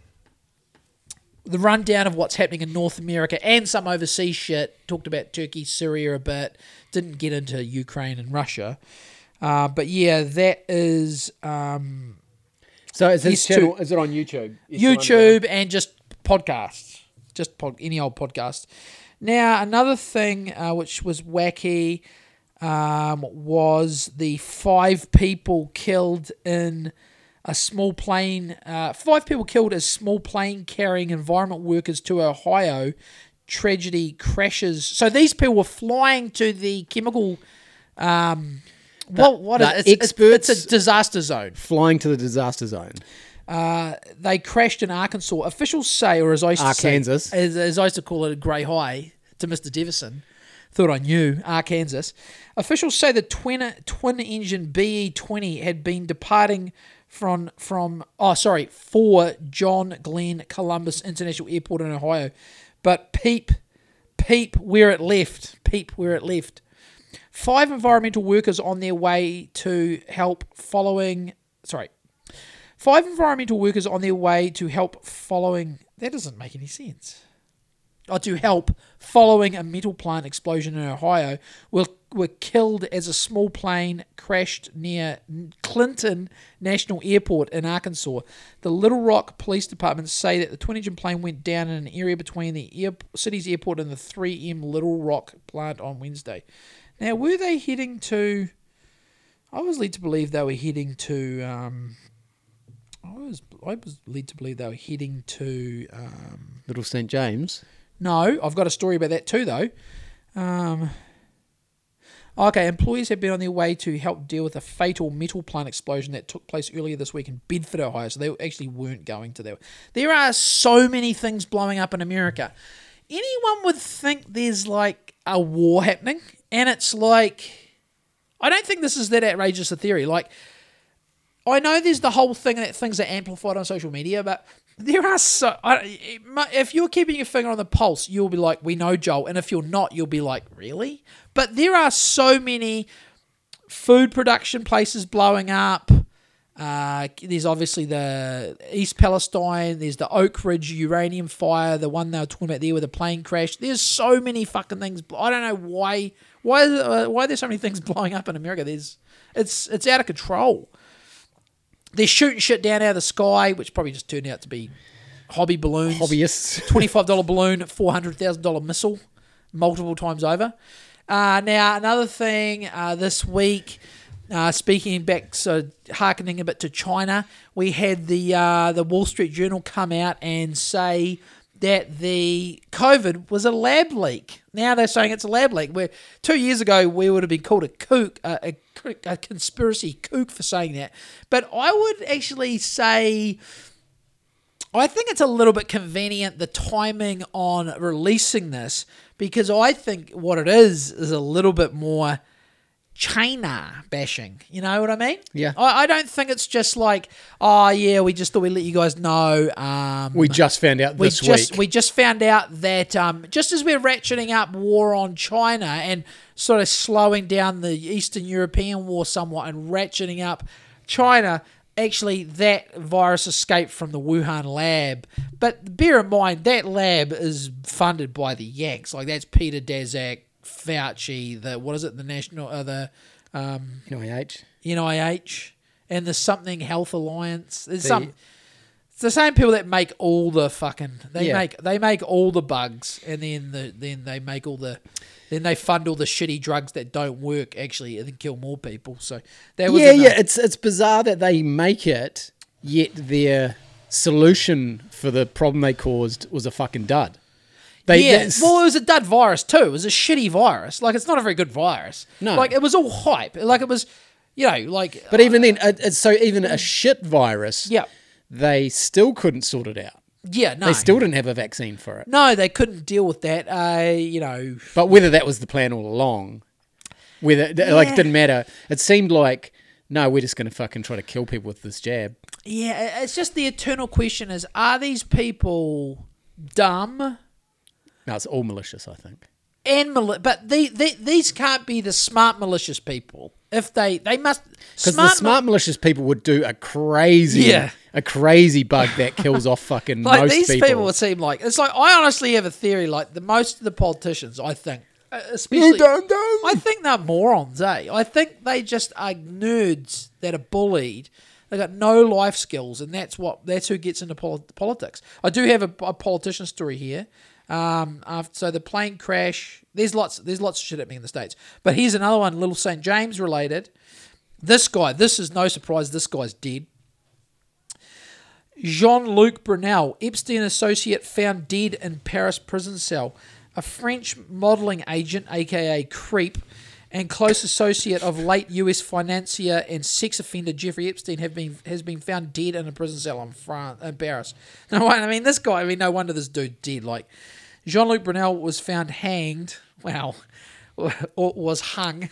the rundown of what's happening in North America and some overseas shit. Talked about Turkey, Syria a bit. Didn't get into Ukraine and Russia. Uh, but yeah, that is um, So is this channel? Is it on YouTube? YouTube and just podcasts, just pod, any old podcast. Now, another thing uh, which was wacky um, was the five people killed in a small plane. Uh, five people killed as small plane carrying environment workers to Ohio. Tragedy crashes. So these people were flying to the chemical. Um, what what the is it? It's, it's, experts- it's a disaster zone. Flying to the disaster zone. Uh, they crashed in Arkansas. Officials say, or as I used to Arkansas. say, as, as I used to call it, a grey high to Mr. Devison. Thought I knew Arkansas. Officials say the twin twin engine BE twenty had been departing from from oh sorry for John Glenn Columbus International Airport in Ohio, but peep peep where it left peep where it left. Five environmental workers on their way to help following sorry Five environmental workers on their way to help following. That doesn't make any sense. Or to help following a metal plant explosion in Ohio were, were killed as a small plane crashed near Clinton National Airport in Arkansas. The Little Rock Police Department say that the twin engine plane went down in an area between the air, city's airport and the 3M Little Rock plant on Wednesday. Now, were they heading to. I was led to believe they were heading to. Um, I was I was led to believe they were heading to. Um, Little St James. no, I've got a story about that too, though. Um, okay, employees have been on their way to help deal with a fatal metal plant explosion that took place earlier this week in Bedford, Ohio. So they actually weren't going to there. There are so many things blowing up in America. Anyone would think there's like a war happening, and it's like. I don't think this is that outrageous a theory. Like, I know there's the whole thing that things are amplified on social media, but there are so. I, if you're keeping your finger on the pulse, you'll be like, "We know Joel," and if you're not, you'll be like, "Really?" But there are so many food production places blowing up. Uh, there's obviously the East Palestine. There's the Oak Ridge uranium fire, the one they were talking about there with the plane crash. There's so many fucking things. I don't know why. Why? Uh, why there's so many things *laughs* blowing up in America? There's it's it's out of control. They're shooting shit down out of the sky, which probably just turned out to be hobby balloons. Hobbyists. *laughs* twenty-five dollar balloon, four hundred thousand dollar missile, multiple times over. Uh, now another thing uh, this week, uh, speaking back, so hearkening a bit to China, we had the uh, the Wall Street Journal come out and say that the COVID was a lab leak. Now they're saying it's a lab leak. Where two years ago we would have been called a kook, a, a, a conspiracy kook for saying that. But I would actually say. I think it's a little bit convenient the timing on releasing this because I think what it is is a little bit more China bashing. You know what I mean? Yeah. I, I don't think it's just like, oh yeah, we just thought we'd let you guys know. Um, We just found out we this just week. we just found out that um, just as we're ratcheting up war on China and sort of slowing down the Eastern European war somewhat and ratcheting up China, actually that virus escaped from the Wuhan lab. But bear in mind that lab is funded by the Yanks. Like that's Peter Daszak, Fauci, the what is it, the national, uh, the um, NIH. NIH, and the Something Health Alliance. There's some. It's the same people that make all the fucking. They Yeah. make they make all the bugs, and then the then they make all the. Then they fund all the shitty drugs that don't work actually, and then kill more people. So that was Yeah, enough. yeah. It's it's bizarre that they make it, yet their solution for the problem they caused was a fucking dud. They, yeah, well, it was a dud virus too. It was a shitty virus. Like it's not a very good virus. No. like it was all hype. Like it was, you know, like but even uh, then, it, it's so even a shit virus, yeah, they still couldn't sort it out. yeah. No, They still didn't have a vaccine for it. no, they couldn't deal with that. Uh, you know, But whether that was the plan all along, whether like it didn't matter. It seemed like no, we're just going to fucking try to kill people with this jab. Yeah, it's just the eternal question is are these people dumb No, it's all malicious. I think. and mali- but the, the, these can't be the smart malicious people. If they they must Because the smart malicious people would do a crazy, Yeah. a crazy bug that kills off fucking *laughs* like most these people. people. would seem like it's like I honestly have a theory like the most of the politicians I think uh, especially. I think they're morons, eh? I think they just are nerds that are bullied. They got no life skills, and that's what that's who gets into pol- politics. I do have a, a politician story here. Um, after, so the plane crash. There's lots. There's lots of shit happening in the states. But here's another one, Little St James related. This guy. This is no surprise. This guy's dead. Jean Luc Brunel, Epstein associate, found dead in Paris prison cell. A French modeling agent, aka Creep, and close associate of late U.S. financier and sex offender Jeffrey Epstein have been has been found dead in a prison cell in France, in Paris. *laughs* No, I mean this guy. I mean, no wonder this dude dead. Like Jean Luc Brunel was found hanged. Wow, or was hung.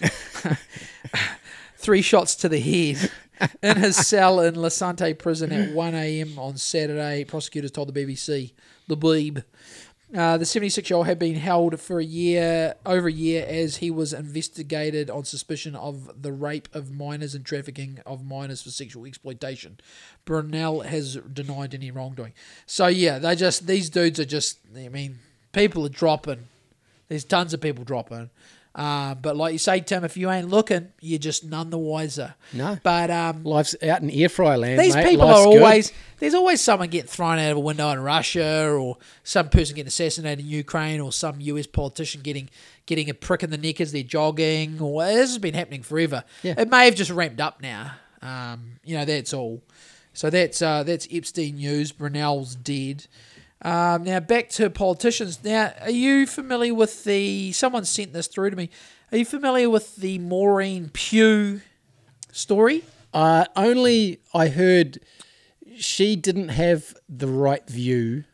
*laughs* Three shots to the head in his cell in La Sante prison at 1 a.m. on Saturday. Prosecutors told the BBC, the Beeb. Uh, the 76 year old had been held for a year, over a year, as he was investigated on suspicion of the rape of minors and trafficking of minors for sexual exploitation. Brunel has denied any wrongdoing. So, yeah, they just, these dudes are just, I mean, people are dropping. There's tons of people dropping. Uh, but like you say, Tim, if you ain't looking, you're just none the wiser. No. But um, Life's out in air fryer land. these mate. people Life's are good. always there's always someone getting thrown out of a window in Russia or some person getting assassinated in Ukraine or some US politician getting getting a prick in the neck as they're jogging or this has been happening forever. Yeah. It may have just ramped up now. Um, you know, that's all. So that's uh, that's Epstein news. Brunel's dead. Um, now back to politicians. Now, are you familiar with the? Someone sent this through to me. Are you familiar with the Maureen Pugh story? Uh, only I heard she didn't have the right view.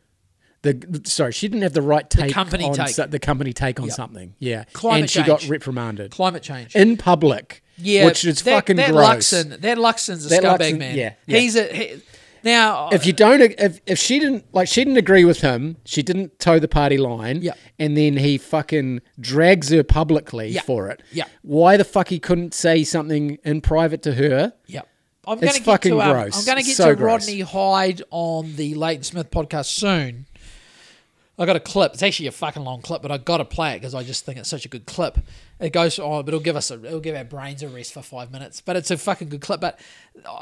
The sorry, she didn't have the right take company on take. so- the company take on Yep. something. Yeah, Climate and she got reprimanded Climate change. in public. Yeah, which is that, fucking that gross. Luxon, that Luxon's a That scumbag Luxon- man. yeah, yeah. he's a he, now. If you don't, if if she didn't like, she didn't agree with him. She didn't toe the party line. Yeah. and then he fucking drags her publicly Yeah. for it. Yeah. why the fuck he couldn't say something in private to her? yeah, I'm going to get fucking to um, gross. I'm going to get So to gross. Rodney Hyde on the Leighton Smith podcast soon. I got a clip. It's actually a fucking long clip, but I got to play it because I just think it's such a good clip. It goes on, but it'll give us a, it'll give our brains a rest for five minutes. But it's a fucking good clip. But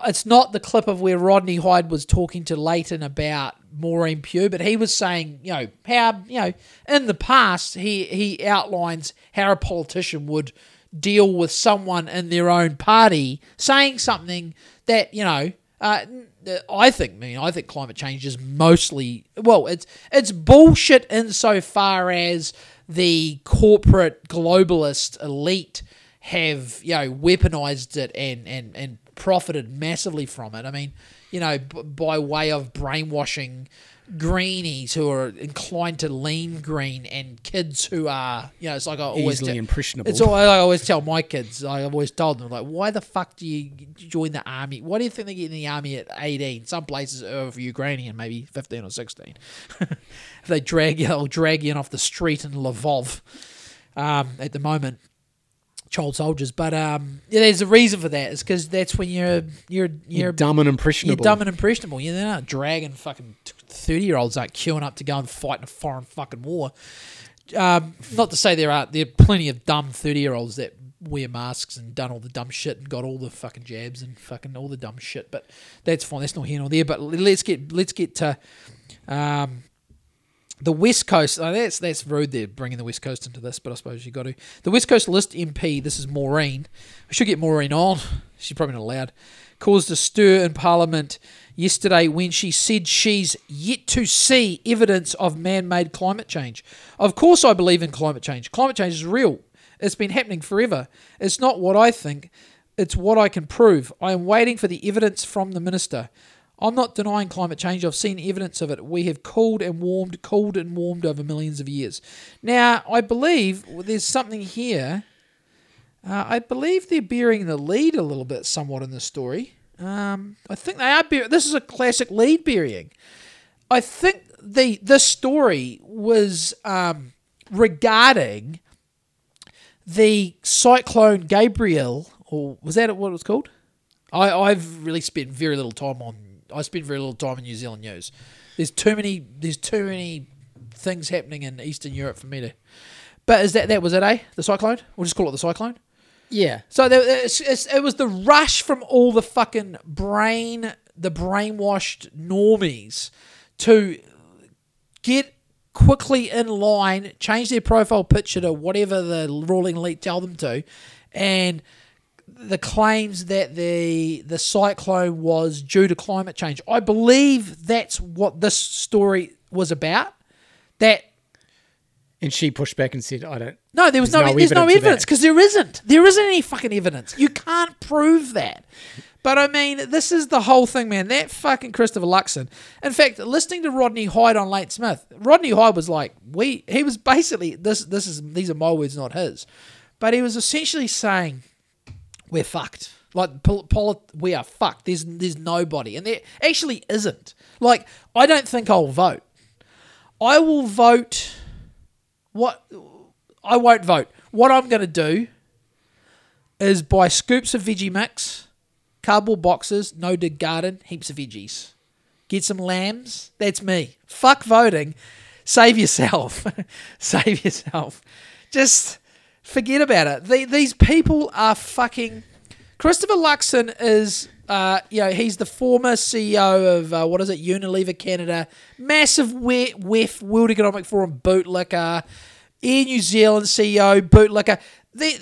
it's not the clip of where Rodney Hyde was talking to Leighton about Maureen Pugh, but he was saying, you know, how you know in the past he he outlines how a politician would deal with someone in their own party saying something that you know uh, I think, I mean, I think climate change is mostly well, it's it's bullshit insofar as the corporate globalist elite have you know weaponized it and and and profited massively from it. I mean, you know, b- by way of brainwashing greenies who are inclined to lean green and kids who are, you know, it's like I always Easily te- impressionable. It's all I always tell my kids. I've always told them like, why the fuck do you join the army? Why do you think they get in the army at eighteen? Some places are for Ukrainian, maybe fifteen or sixteen. *laughs* if they drag you, they'll drag you in off the street in Lvov. Um, at the moment, child soldiers. But um, yeah, there's a reason for that. It's because that's when you're you're you're, You're dumb and impressionable. you're dumb and impressionable. You're not dragging fucking thirty year olds aren't queuing up to go and fight in a foreign fucking war. Um, not to say there aren't there are plenty of dumb thirty year olds that wear masks and done all the dumb shit and got all the fucking jabs and fucking all the dumb shit. But that's fine. That's not here nor there. But let's get let's get to um, the West Coast. Oh, that's that's rude. They're bringing the West Coast into this, but I suppose you got to. The West Coast List MP. This is Maureen. We should get Maureen on. She's probably not allowed. Caused a stir in Parliament yesterday when she said she's yet to see evidence of man-made climate change. Of course, I believe in climate change. Climate change is real. It's been happening forever. It's not what I think. It's what I can prove. I am waiting for the evidence from the minister. I'm not denying climate change. I've seen evidence of it. We have cooled and warmed, cooled and warmed over millions of years. Now, I believe there's something here. Uh, I believe they're bearing the lead a little bit, somewhat in the story. Um, I think they are. Bear- this is a classic lead burying. I think the this story was um, regarding the cyclone Gabrielle, or was that what it was called? I, I've really spent very little time on. I spent very little time in New Zealand news. There's too many. There's too many things happening in Eastern Europe for me to. But is that that was it? Eh, the cyclone. We'll just call it the cyclone. Yeah. So there, it's, it's, it was the rush from all the fucking brain, the brainwashed normies to get quickly in line, change their profile picture to whatever the ruling elite tell them to, and the claims that the the cyclone was due to climate change. I believe that's what this story was about. That And she pushed back and said, I don't. no, there was There's no, no there's no evidence because there isn't. There isn't any fucking evidence. You can't prove that. But I mean, this is the whole thing, man. That fucking Christopher Luxon. In fact, listening to Rodney Hyde on Leighton Smith, Rodney Hyde was like, we. He was basically this. This is these are my words, not his. But he was essentially saying, we're fucked. Like poli- we are fucked. There's there's nobody, and there actually isn't. Like I don't think I'll vote. I will vote. What I won't vote. What I'm going to do is buy scoops of veggie mix, cardboard boxes, no dig garden, heaps of veggies. Get some lambs. That's me. Fuck voting. Save yourself. *laughs* Save yourself. Just forget about it. The, these people are fucking. Christopher Luxon is, uh, you know, he's the former CEO of uh, what is it, Unilever Canada, massive we- WEF World Economic Forum bootlicker, Air New Zealand CEO bootlicker.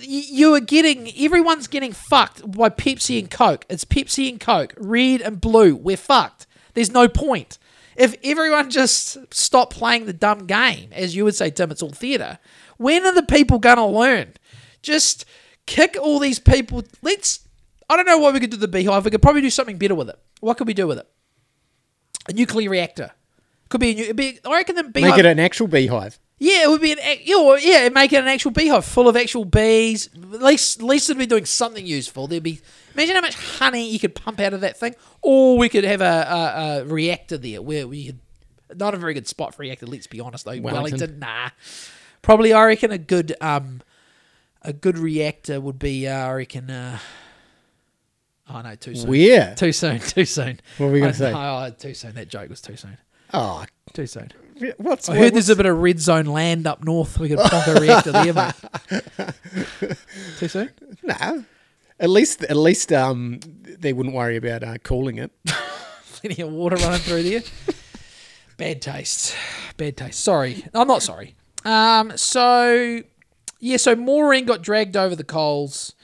You are getting everyone's getting fucked by Pepsi and Coke. It's Pepsi and Coke, red and blue. We're fucked. There's no point. If everyone just stopped playing the dumb game, as you would say, Tim, it's all theatre. When are the people gonna learn? Just kick all these people. Let's. I don't know what we could do with the beehive. We could probably do something better with it. What could we do with it? A nuclear reactor. Could be a new. Be, I reckon the beehive. Make it an actual beehive. Yeah, it would be an you know, yeah, make it an actual beehive full of actual bees. At least, at least it'd be doing something useful. There'd be imagine how much honey you could pump out of that thing, or we could have a, a, a reactor there where we could. Not a very good spot for reactor. Let's be honest though, Wellington. Wellington, nah. Probably, I reckon a good um, a good reactor would be. Uh, I reckon. Uh, oh no, too soon. Where? Too soon. *laughs* Too soon. What were we gonna I- say? Oh, too soon. That joke was too soon. Oh, Too soon. what's I heard there's a bit of red zone land up north. We could plonk a reactor there, mate. *laughs* Too soon? no. At least, at least, um, they wouldn't worry about uh, cooling it. *laughs* Plenty of water running through there. Bad taste. Bad taste. Sorry. I'm not sorry. Um, so yeah, so Maureen got dragged over the coals.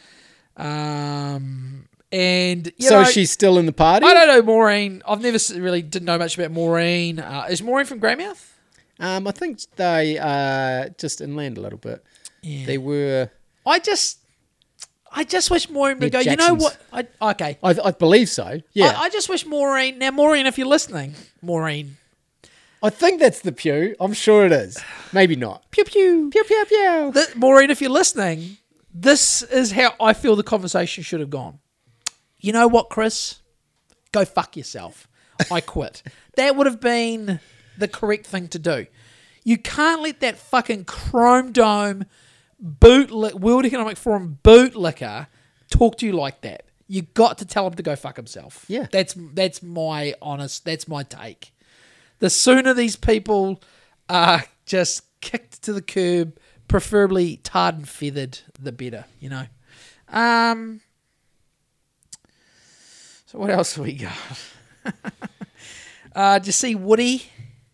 Um, and you so know, she's still in the party. I don't know Maureen. I've never really didn't know much about Maureen. Uh, is Maureen from Greymouth? Um, I think they uh just inland a little bit. Yeah. They were. I just I just wish Maureen would The go. You know what? I, okay. I, I believe so. Yeah. I, I just wish Maureen. Now, Maureen, if you're listening, Maureen, I think that's the pew. I'm sure it is. Maybe not. pew pew. Pew pew pew. Th- Maureen, if you're listening, this is how I feel the conversation should have gone. You know what, Chris? Go fuck yourself. I quit. *laughs* that would have been the correct thing to do. You can't let that fucking chrome dome bootlick World Economic Forum bootlicker talk to you like that. You got to tell him to go fuck himself. Yeah. That's that's my honest that's my take. The sooner these people are just kicked to the curb, preferably tarred and feathered, the better, you know. Um so what else have we got? uh did you see Woody?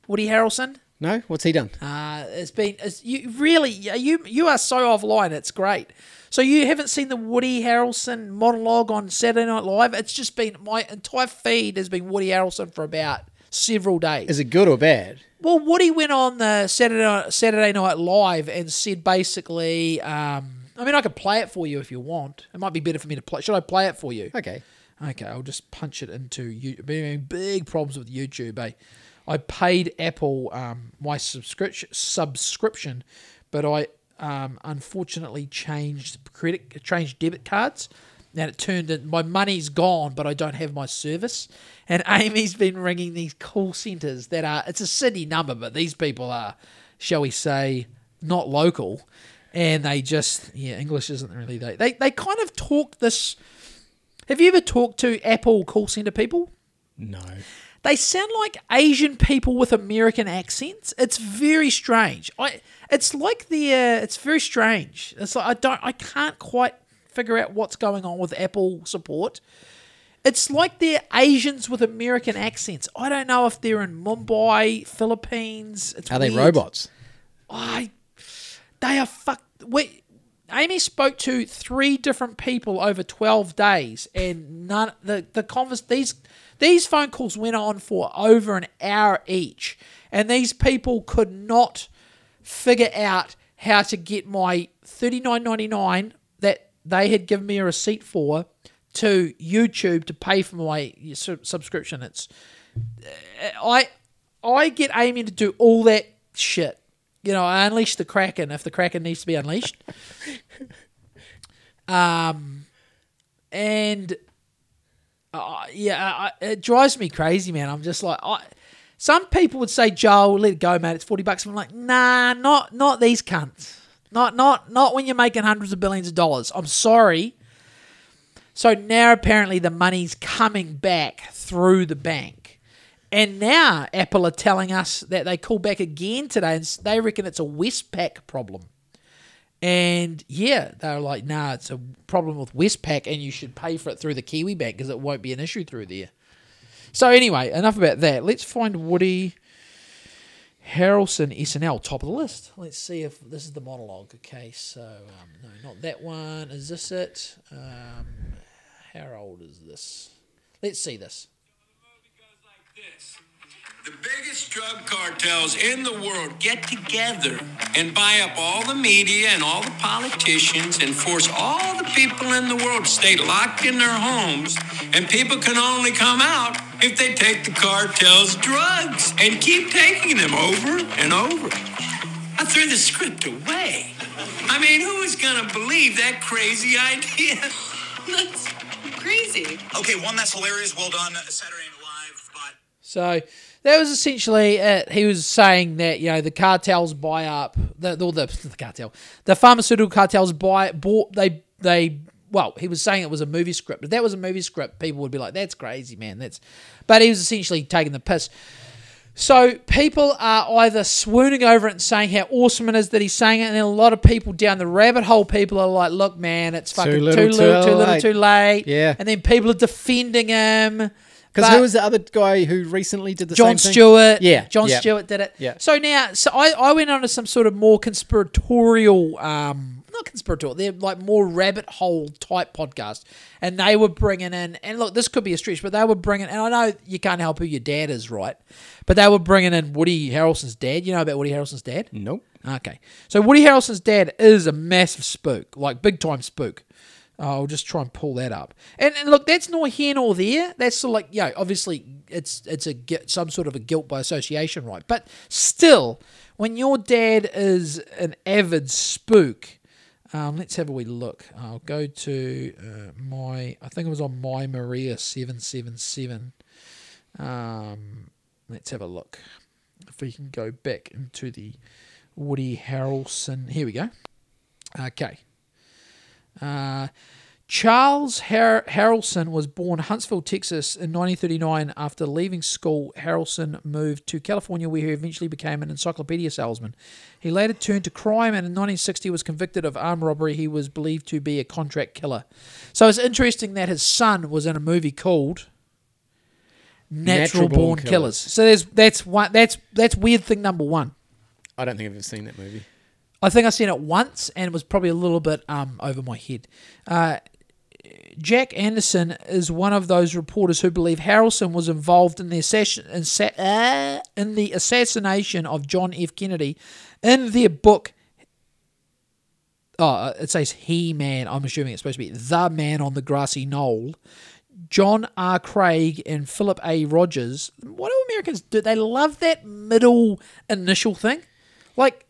Woody Harrelson? No? What's he done? Uh, it's been it's, you really you you are so offline. It's great. So you haven't seen the Woody Harrelson monologue on Saturday Night Live? It's just been my entire feed has been Woody Harrelson for about several days. Is it good or bad? Well, Woody went on the Saturday Night, Saturday Night Live and said basically, um, I mean, I could play it for you if you want. It might be better for me to play. Should I play it for you? Okay. Okay, I'll just punch it into you. Being big problems with YouTube. Eh? I paid Apple um, my subscription subscription, but I um, unfortunately changed credit changed debit cards. And it turned in my money's gone, but I don't have my service. And *laughs* Amy's been ringing these call centers that are it's a city number, but these people are, shall we say, not local. And they just yeah, English isn't really they they, they kind of talk this have you ever talked to Apple call center people? No. They sound like Asian people with American accents. It's very strange. I it's like the uh, it's very strange. It's like I don't I can't quite figure out what's going on with Apple support. It's like they're Asians with American accents. I don't know if they're in Mumbai, Philippines. It's Are they robots? I they are fuck. We Amy spoke to three different people over twelve days, and none the the convers these these phone calls went on for over an hour each, and these people could not figure out how to get my thirty nine ninety nine that they had given me a receipt for to YouTube to pay for my subscription. It's I I get Amy to do all that shit. You know, I unleash the Kraken if the Kraken needs to be unleashed. *laughs* um, and uh, yeah, I, it drives me crazy, man. I'm just like, I, some people would say, Joel, let it go, mate. It's forty bucks. I'm like, nah, not not these cunts. Not not not when you're making hundreds of billions of dollars. I'm sorry. So now apparently the money's coming back through the bank. And now Apple are telling us that they call back again today and they reckon it's a Westpac problem. And yeah, they're like, nah, it's a problem with Westpac and you should pay for it through the Kiwi Bank because it won't be an issue through there. So anyway, enough about that. Let's find Woody Harrelson SNL, top of the list. Let's see if this is the monologue. Okay, so um, no, not that one. Is this it? Um, how old is this? Let's see this. The biggest drug cartels in the world get together and buy up all the media and all the politicians and force all the people in the world to stay locked in their homes. And people can only come out if they take the cartel's drugs and keep taking them over and over. I threw the script away. I mean, who is going to believe that crazy *laughs* idea? That's crazy. Okay, one that's hilarious. Well done, Saturday Night Live. But So that was essentially it. He was saying that you know the cartels buy up the the, the, *laughs* the cartel, the pharmaceutical cartels buy bought they they. Well, he was saying it was a movie script. If that was a movie script, people would be like, "That's crazy, man." That's, but he was essentially taking the piss. So people are either swooning over it and saying how awesome it is that he's saying it, and then a lot of people down the rabbit hole, people are like, "Look, man, it's fucking too little, little, too too, little, late." too late." Yeah. and then people are defending him Because who was the other guy who recently did the John same thing? Stewart. Yeah, John yeah. Stewart did it. Yeah. So now, so I, I went on to some sort of more conspiratorial, um, not conspiratorial, they're like more rabbit hole type podcast. And they were bringing in, and look, this could be a stretch, but they were bringing, and I know you can't help who your dad is, right? But they were bringing in Woody Harrelson's dad. You know about Woody Harrelson's dad? Nope. Okay. So Woody Harrelson's dad is a massive spook, like big time spook. I'll just try and pull that up. And, and look, that's nor here nor there. That's sort of like, yeah, obviously it's it's a some sort of a guilt by association, right? But still, when your dad is an avid spook, um, let's have a wee look. I'll go to uh, my, I think it was on my Maria seven seven seven. Um, let's have a look. If we can go back into the Woody Harrelson. Here we go. Okay. Uh, Charles Har- Harrelson was born Huntsville, Texas in 1939. After leaving school, Harrelson moved to California where he eventually became an encyclopedia salesman. He later turned to crime and in 1960 was convicted of armed robbery. He was believed to be a contract killer. So it's interesting that his son was in a movie called Natural, Natural Born, Born Killers. Killers. So there's that's one that's that's weird thing number 1. I don't think I've ever seen that movie. I think I seen it once and it was probably a little bit um, over my head. Uh, Jack Anderson is one of those reporters who believe Harrelson was involved in the assassin, in, sa- uh, in the assassination of John F. Kennedy. In their book, oh, it says he man. I'm assuming it's supposed to be the man on the grassy knoll. John R. Craig and Philip A. Rogers. What do Americans do? They love that middle initial thing. Like,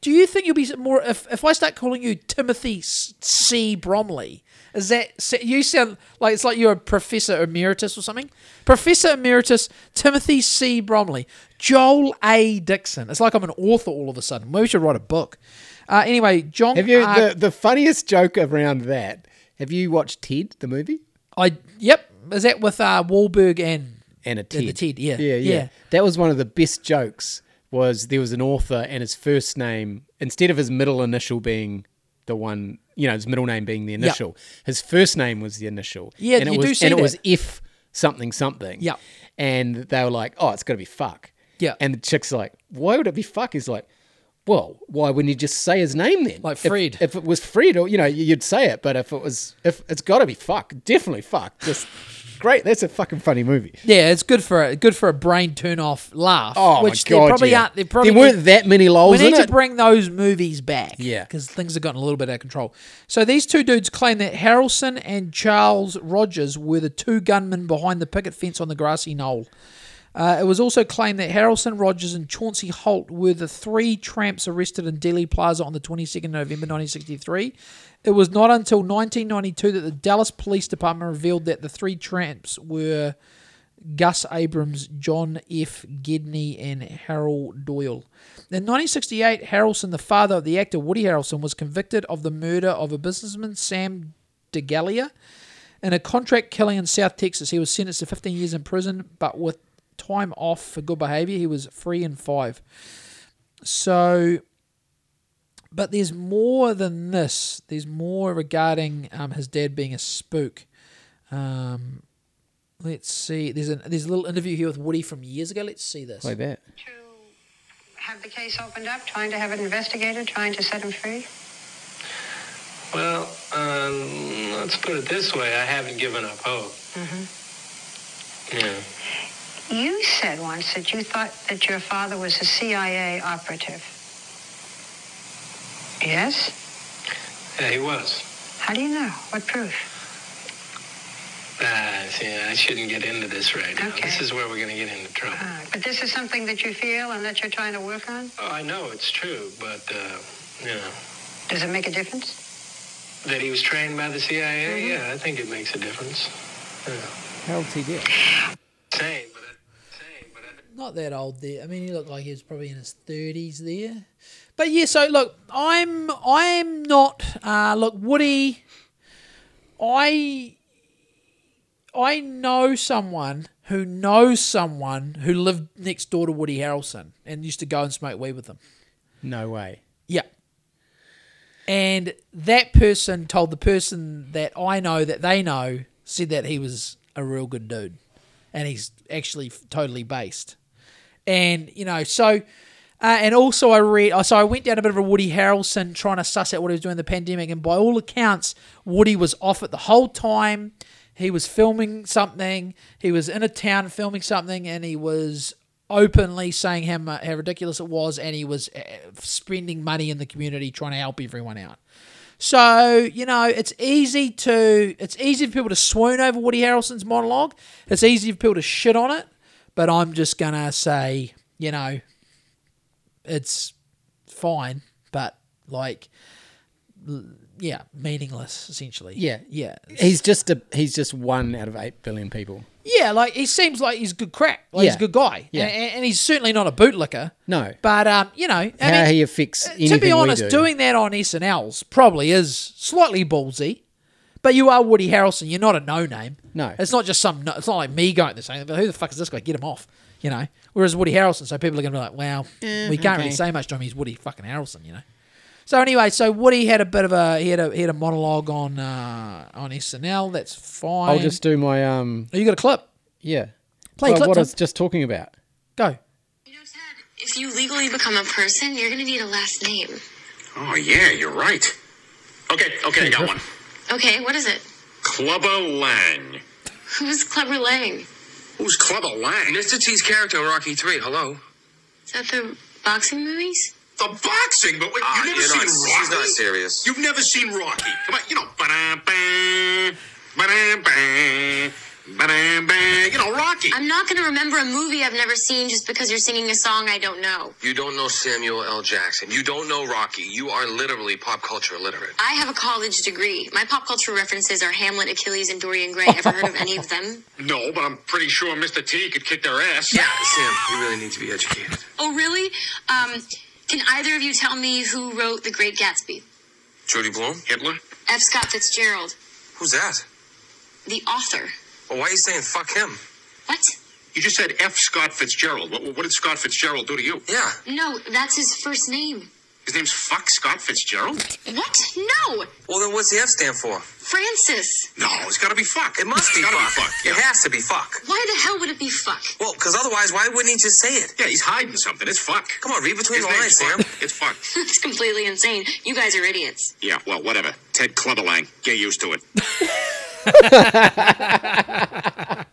do you think you'll be more if if I start calling you Timothy C. Bromley? Is that you sound like it's like you're a professor emeritus or something? Professor emeritus Timothy C. Bromley, Joel A. Dixon. It's like I'm an author all of a sudden. Maybe we should write a book. Uh, anyway, John. Have you R. the the funniest joke around that? Have you watched Ted the movie? I yep. Is that with uh, Wahlberg and And a and Ted. the Ted? Yeah, yeah, yeah, yeah. That was one of the best jokes. Was there was an author and his first name instead of his middle initial being the one, you know, his middle name being the initial, his first name was the initial. Yeah, and it you was, do see and it was if something something. Yeah. and they were like, "Oh, it's got to be fuck." Yeah. and the chick's like, "Why would it be fuck?" He's like. Well, why wouldn't you just say his name then? Like If- Fred. If, it was Fred, or you know, you'd say it. But if it was, if it's got to be fuck, definitely fuck. Just great. That's a fucking funny movie. Yeah, it's good for a good for a brain turn off laugh. Oh which my god! there probably yeah. aren't. There probably there weren't that many We lols in need to it. bring those movies back. Yeah. Because things have gotten a little bit out of control. So these two dudes claim that Harrelson and Charles Rogers were the two gunmen behind the picket fence on the grassy knoll. Uh, it was also claimed that Harrelson, Rogers, and Chauncey Holt were the three tramps arrested in Dealey Plaza on the 22nd of November 1963. It was not until 1992 that the Dallas Police Department revealed that the three tramps were Gus Abrams, John F. Gedney, and Harold Doyle. In 1968, Harrelson, the father of the actor Woody Harrelson, was convicted of the murder of a businessman, Sam Degelia, in a contract killing in South Texas. He was sentenced to 15 years in prison, but with time off for good behavior, he was free in five. So, but there's more than this. There's more regarding um, his dad being a spook. Um, let's see. There's a there's a little interview here with Woody from years ago. Let's see this. like that. To have the case opened up, trying to have it investigated, trying to set him free? Well, um, let's put it this way: I haven't given up hope. Yeah. You said once that you thought that your father was a CIA operative. Yes? Yeah, he was. How do you know? What proof? Ah, see, I shouldn't get into this right now. Okay. This is where we're going to get into trouble. Uh, but this is something that you feel and that you're trying to work on? Oh, I know it's true, but uh, you know Does it make a difference? that he was trained by the CIA. Yeah, I think it makes a difference. Yeah. How old's he there? Same, but I, same, but I, not that old there. I mean, he looked like he was probably in his thirties there. But yeah, so look, I'm I'm not uh, look Woody. I I know someone who knows someone who lived next door to Woody Harrelson and used to go and smoke weed with him. No way. Yeah. And that person told the person that I know that they know said that he was a real good dude. And he's actually totally based. And, you know, so, uh, and also I read, so I went down a bit of a Woody Harrelson trying to suss out what he was doing in the pandemic. And by all accounts, Woody was off it the whole time. He was filming something. He was in a town filming something and he was openly saying how, how ridiculous it was, and he was uh, spending money in the community trying to help everyone out. So you know, it's easy to it's easy for people to swoon over Woody Harrelson's monologue. It's easy for people to shit on it. But I'm just gonna say, you know, it's fine, but like, yeah, meaningless essentially. Yeah. yeah, He's just a he's just one out of eight billion people. yeah. Like he seems like he's good crack. Like he's a good guy. Yeah. and, and he's certainly not a bootlicker. No. But um, you know, I How mean, he affects to be honest, do. doing that on SNLs probably is slightly ballsy. But you are Woody Harrelson. You're not a no name. No. it's not just some. No, it's not like me going to saying, "But who the fuck is this guy? Get him off." You know. Whereas Woody Harrelson, so people are going to be like, "Wow, we can't really say much to him. He's Woody fucking Harrelson." You know. So anyway, so Woody had a bit of a he had a he had a monologue on uh, on SNL. That's fine. I'll just do my um Oh, you got a clip? yeah. Play Well, clip. what I was just talking about. Go. You know, Ted, if you legally become a person, you're gonna need a last name. Oh, yeah, you're right. Okay, okay, I got one. Okay, what is it? Clubber Lang. Who's Clever Lang? Who's Clubber Lang? Mr. T's character in Rocky 3, hello. Is that the boxing movies? The boxing, but wait, Ah, you've never you're seen not- Rocky? she's not serious. You've never seen Rocky. Come on, you know, ba-da-ba, ba-da-ba, ba-da-ba, you know, Rocky. I'm not gonna remember a movie I've never seen just because you're singing a song I don't know. You don't know Samuel L. Jackson. You don't know Rocky. You are literally pop culture illiterate. I have a college degree. My pop culture references are Hamlet, Achilles, and Dorian Gray. Ever heard of any of them? *laughs* No, but I'm pretty sure Mr. T could kick their ass. Yeah, Sam, you really need to be educated. Oh, really? Um, can either of you tell me who wrote The Great Gatsby? Judy Blume? Hitler? F. Scott Fitzgerald, Who's that? the author. Well, why are you saying fuck him? What? You just said F. Scott Fitzgerald. What, what did Scott Fitzgerald do to you? Yeah. No, that's his first name. His name's Fuck Scott Fitzgerald? What? No! Well, then what's the F stand for? Francis. No, it's gotta be fuck. It must be It's gotta fuck. be fuck. Yeah. It has to be fuck. Why the hell would it be fuck? Well, because otherwise, why wouldn't he just say it? yeah, he's hiding something. It's fuck. Come on, read between His the lines, name's Sam. fuck. It's fuck. *laughs* That's completely insane. You guys are idiots. Yeah, well, whatever. Ted Clubberlang. Get used to it. *laughs* *laughs*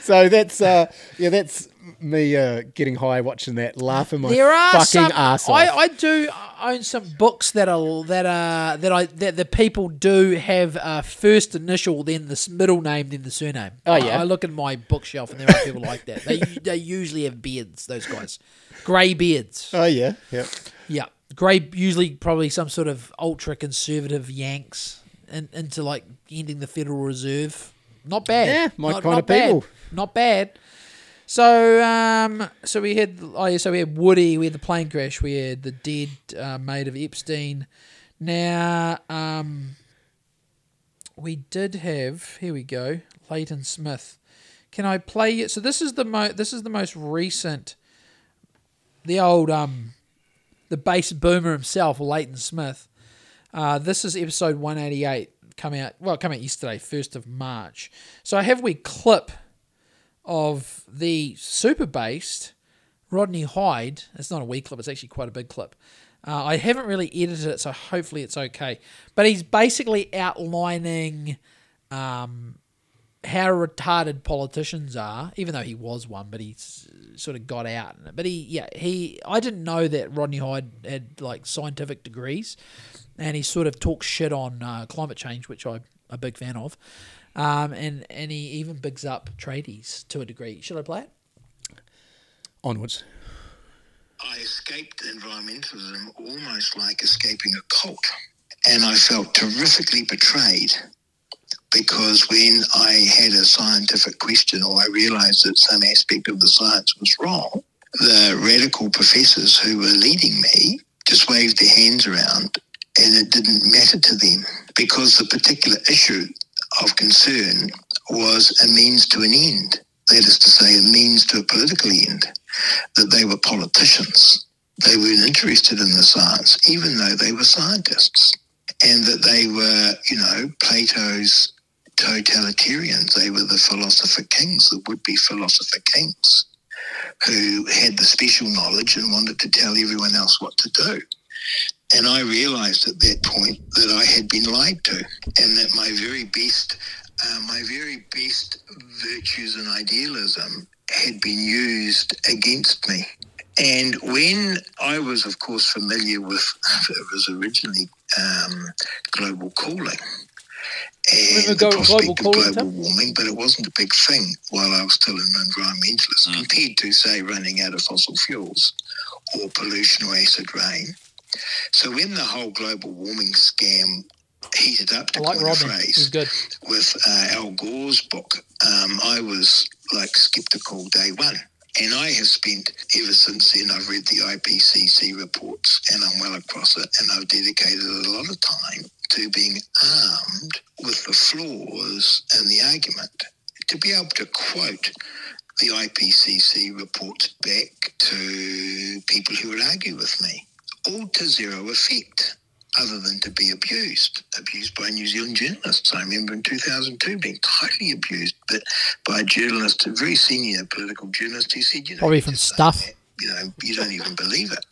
So that's uh yeah, that's me uh getting high watching that, laughing my there are fucking some. ass off. I, I do own some books that are that are that I that the people do have uh, first initial, then the middle name, then the surname. Oh, I- yeah? I, look in my bookshelf and there are people like that. They *laughs* they usually have beards. Those guys, grey beards. oh yeah, yeah. Yeah, grey. Usually, probably some sort of ultra conservative Yanks in, into like ending the Federal Reserve. Not bad. Yeah, my Not- kind not of people. Bad. Not bad. So, um, so we had, oh yeah, so we had Woody, we had the plane crash, we had the dead uh, mate of Epstein. Now, um, we did have, here we go, Leighton Smith. Can I play it? So this is the mo, this is the most recent, the old, um, the bass boomer himself, Leighton Smith. Uh, this is episode 188, come out, well, come out yesterday, 1st of March. So I have a wee clip of the super based Rodney Hyde. It's not a wee clip, it's actually quite a big clip. Uh, I haven't really edited it, so hopefully it's okay. But he's basically outlining um, how retarded politicians are, even though he was one, but he sort of got out. But he, yeah, he. I didn't know that Rodney Hyde had like scientific degrees, and he sort of talks shit on uh, climate change, which I'm a big fan of. Um, and and he even bigs up tradies to a degree. Should I play it? Onwards. I escaped environmentalism almost like escaping a cult. And I felt terrifically betrayed because when I had a scientific question or I realized that some aspect of the science was wrong, the radical professors who were leading me just waved their hands around and it didn't matter to them because the particular issue of concern was a means to an end. That is to say, a means to a political end that they were politicians. They weren't interested in the science, even though they were scientists. And that they were, you know, Plato's totalitarians. They were the philosopher kings, the would be philosopher kings, who had the special knowledge and wanted to tell everyone else what to do. And I realized at that point that I had been lied to and that my very best, uh, my very best virtues and idealism had been used against me. And when I was, of course, familiar with, *laughs* it was originally um, global cooling. Remember And go- the prospect global of global warming, but it wasn't a big thing while I was still an environmentalist compared to, say, running out of fossil fuels or pollution or acid rain. So when the whole global warming scam heated up, I to like coin a Rodney. phrase, good. with uh, Al Gore's book, um, I was like skeptical day one. And I have spent ever since then, I've read the IPCC reports and I'm well across it. And I've dedicated a lot of time to being armed with the flaws in the argument. To be able to quote the IPCC reports back to people who would argue with me, all to zero effect other than to be abused, abused by New Zealand journalists. I remember in 2002 being totally abused but by a journalist, a very senior political journalist, who said, you know, Probably from Stuff. that, You know, you don't even believe it.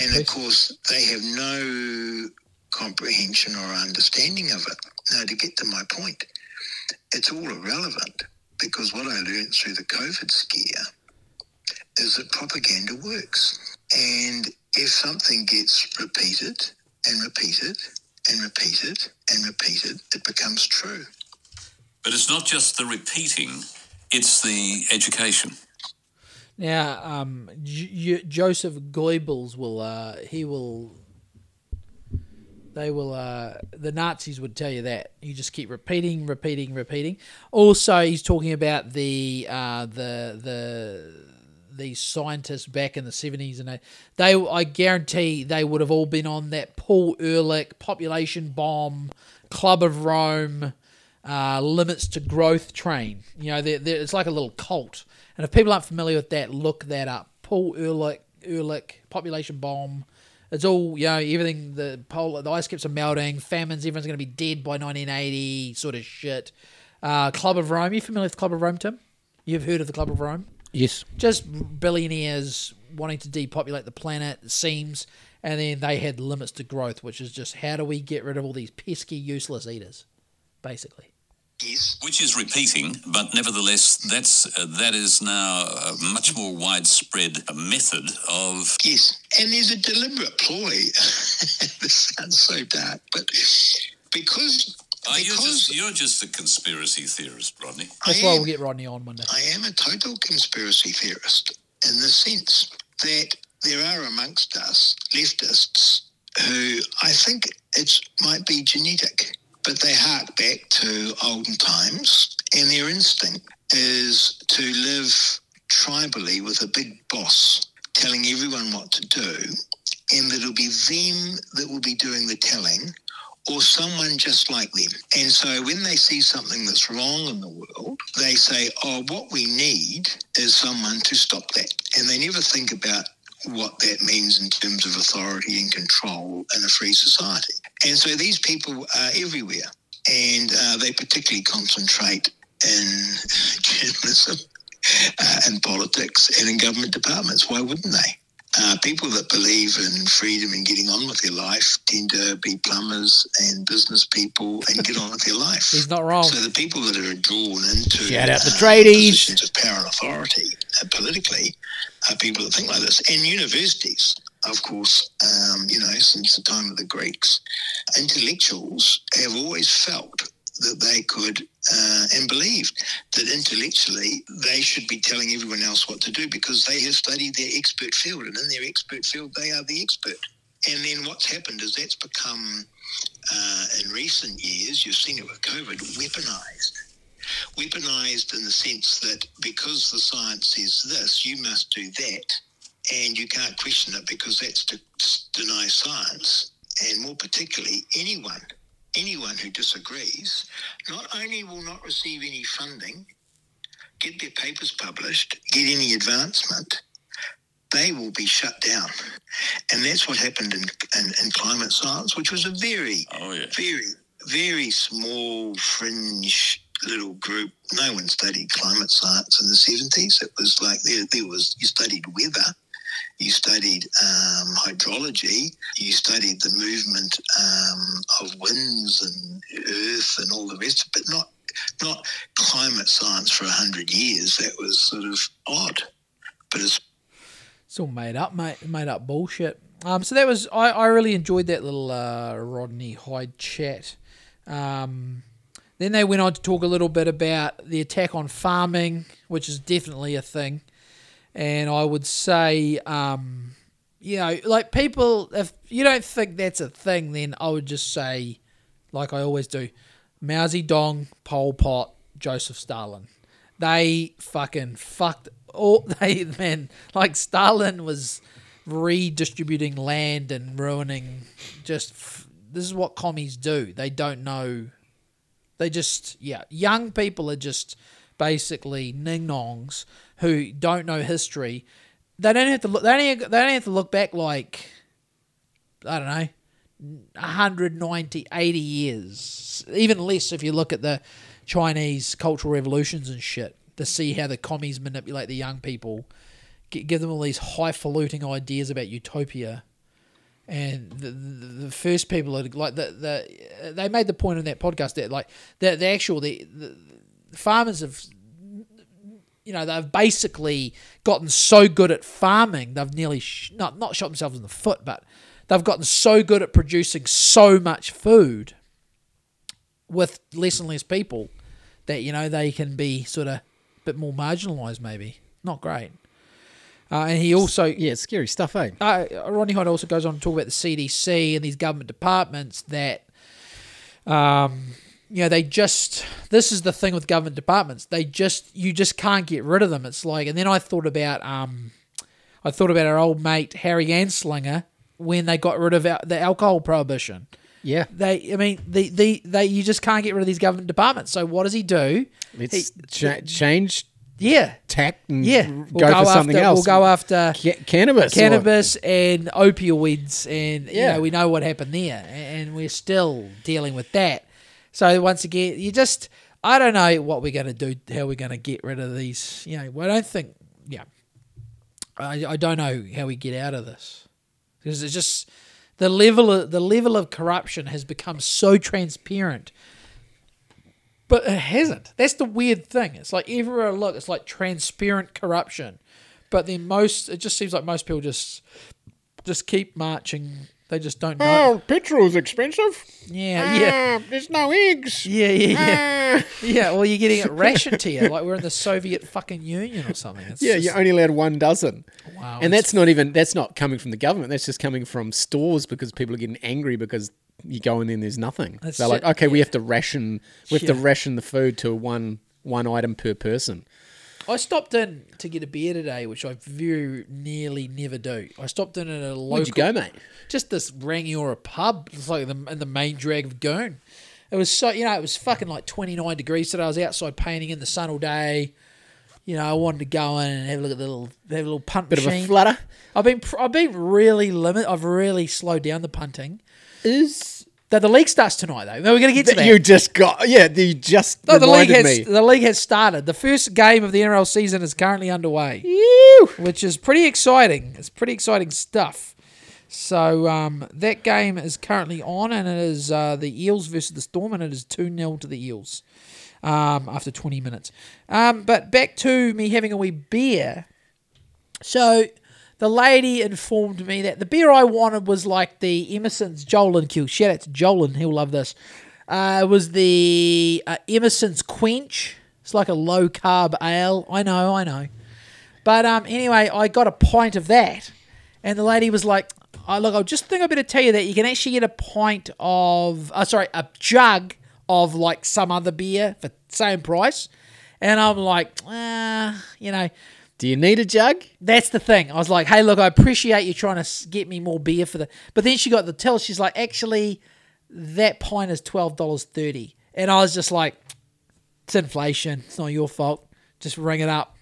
And of course, they have no comprehension or understanding of it. Now, to get to my point, it's all irrelevant because what I learned through the COVID scare is that propaganda works. And if something gets repeated and repeated and repeated and repeated, it becomes true. But it's not just the repeating, it's the education. Now, um, J- J- Joseph Goebbels will uh, he will they will uh, the Nazis would tell you that you just keep repeating, repeating, repeating. Also, he's talking about the uh, the the these scientists back in the seventies, and they, they I guarantee they would have all been on that Paul Ehrlich population bomb, Club of Rome, uh, limits to growth train. You know, they're, they're, it's like a little cult. And if people aren't familiar with that, look that up. Paul Ehrlich, Ehrlich population bomb. It's all you know. Everything the polar, the ice caps are melting. Famines. Everyone's going to be dead by 1980. Sort of shit. Uh, Club of Rome. You familiar with Club of Rome, Tim? You've heard of the Club of Rome? Yes. just billionaires wanting to depopulate the planet, it seems, and then they had limits to growth, which is just how do we get rid of all these pesky, useless eaters, basically. Yes. Which is repeating, but nevertheless, that's uh, that is now a much more widespread method of Yes, and there's a deliberate ploy. *laughs* this sounds so dark, but because Oh, you're just you're just a conspiracy theorist, Rodney. That's I why we'll get Rodney on one day. I am a total conspiracy theorist in the sense that there are amongst us leftists who I think it might be genetic, but they hark back to olden times, and their instinct is to live tribally with a big boss telling everyone what to do, and that it'll be them that will be doing the telling or someone just like them. And so when they see something that's wrong in the world, they say, oh, what we need is someone to stop that. And they never think about what that means in terms of authority and control in a free society. And so these people are everywhere. And uh, they particularly concentrate in *laughs* journalism uh, and politics and in government departments. Why wouldn't they? Uh, people that believe in freedom and getting on with their life tend to be plumbers and business people and get on with their life. *laughs* He's not wrong. So the people that are drawn into Shout out the uh, tradies. positions of power and authority uh, politically are people that think like this. And universities, of course, um, you know, since the time of the Greeks, intellectuals have always felt that they could uh, and believed that intellectually they should be telling everyone else what to do because they have studied their expert field and in their expert field they are the expert. And then what's happened is that's become, uh, in recent years, you've seen it with COVID, weaponized. Weaponized in the sense that because the science says this, you must do that, and you can't question it because that's to deny science. And more particularly, anyone, anyone who disagrees, not only will not receive any funding, get their papers published, get any advancement, they will be shut down. And that's what happened in, in, in climate science, which was a very, Oh yeah. very, very small fringe little group. No one studied climate science in the seventies. It was like there, there was you studied weather, you studied um, hydrology, you studied the movement um, of winds and earth and all the rest, but not not climate science for a hundred years. That was sort of odd. But it's It's all made up, mate. Made up bullshit. Um, so that was I, I really enjoyed that little uh, Rodney Hyde chat. Um, then they went on to talk a little bit about the attack on farming, which is definitely a thing. And I would say, um, you know, like people, if you don't think that's a thing, then I would just say, like I always do, Mao Zedong, Pol Pot, Joseph Stalin. They fucking fucked all *laughs* they man like Stalin was redistributing land and ruining just f- this is what commies do. They don't know they just yeah, young people are just basically ning nongs who don't know history. They don't have to look they don't, they don't have to look back like I don't know 190 80 years even less if you look at the chinese cultural revolutions and shit to see how the commies manipulate the young people gi- give them all these highfalutin ideas about utopia and the, the, the first people are like the, the they made the point in that podcast that like the, the actual the, the farmers have you know they've basically gotten so good at farming they've nearly sh- not not shot themselves in the foot but they've gotten so good at producing so much food with less and less people that you know they can be sort of a bit more marginalized maybe not great uh, and he also Yeah, it's scary stuff, eh? uh, Rodney Hyde also goes on to talk about the CDC and these government departments that, um, you know, they just this is the thing with government departments. They just you just can't get rid of them. It's like, and then I thought about um, I thought about our old mate Harry Anslinger when they got rid of the alcohol prohibition. Yeah. They, I mean, the, the, they, you just can't get rid of these government departments. So what does he do? Let's He- cha- change yeah, and yeah. go, We'll for something after, else. We'll go after Ca- cannabis. or- cannabis and opioids, and you Yeah. know we know what happened there, and we're still dealing with that. So once again, you just I don't know what we're going to do, how we're going to get rid of these. You know, I don't think. Yeah, I, I don't know how we get out of this because it's just the level of the level of corruption has become so transparent. But it hasn't. That's the weird thing. It's like everywhere I look, it's like transparent corruption. But then most, it just seems like most people just, just keep marching. They just don't know. Oh, petrol's expensive. Yeah, yeah, Ah, there's no eggs. yeah, yeah, yeah. Ah. *laughs* Yeah, well, you're getting it rationed to you, like we're in the Soviet fucking Union or something. It's Yeah, just- you're only allowed one dozen. Wow, and it's- that's not even that's not coming from the government. That's just coming from stores because people are getting angry because you go in there and there's nothing. That's They're like, okay, we have to ration we have to Yeah. ration the food to one one item per person. I stopped in to get a beer today, which I very nearly never do. I stopped in at a local. Where'd you go, mate? Just this Rangiora pub. It's like the, in the main drag of Goon. It was so you know it was fucking like twenty nine degrees today. I was outside painting in the sun all day. You know, I wanted to go in and have a look at the little have a little punt Bit machine. of a flutter. I've been I've been really limit. I've really slowed down the punting. Is The, the league starts tonight though. We're gonna get to that that. you just got yeah, you just No, the league has me. the league has started. The first game of the NRL season is currently underway, Ew. which is pretty exciting. It's pretty exciting stuff. So um, that game is currently on, and it is uh, the Eels versus the Storm, and it is two 0 to the Eels um, after twenty minutes. Um, but back to me having a wee beer. So the lady informed me that the beer I wanted was like the Emerson's Jolin Q. Shout out to Jolin, he'll love this. Uh, it was the uh, Emerson's Quench. It's like a low carb ale. I know, I know. But um, anyway, I got a pint of that, and the lady was like, "Oh, look, I just think I better tell you that you can actually get a pint of, uh, sorry, a jug of like some other beer for the same price." And I'm like, ah, you know, Do you need a jug? that's the thing. I was like, hey, look, I appreciate you trying to get me more beer for the. But then she got the tell. She's like, actually, that pint is twelve dollars thirty, and I was just like, it's inflation. It's not your fault. Just ring it up.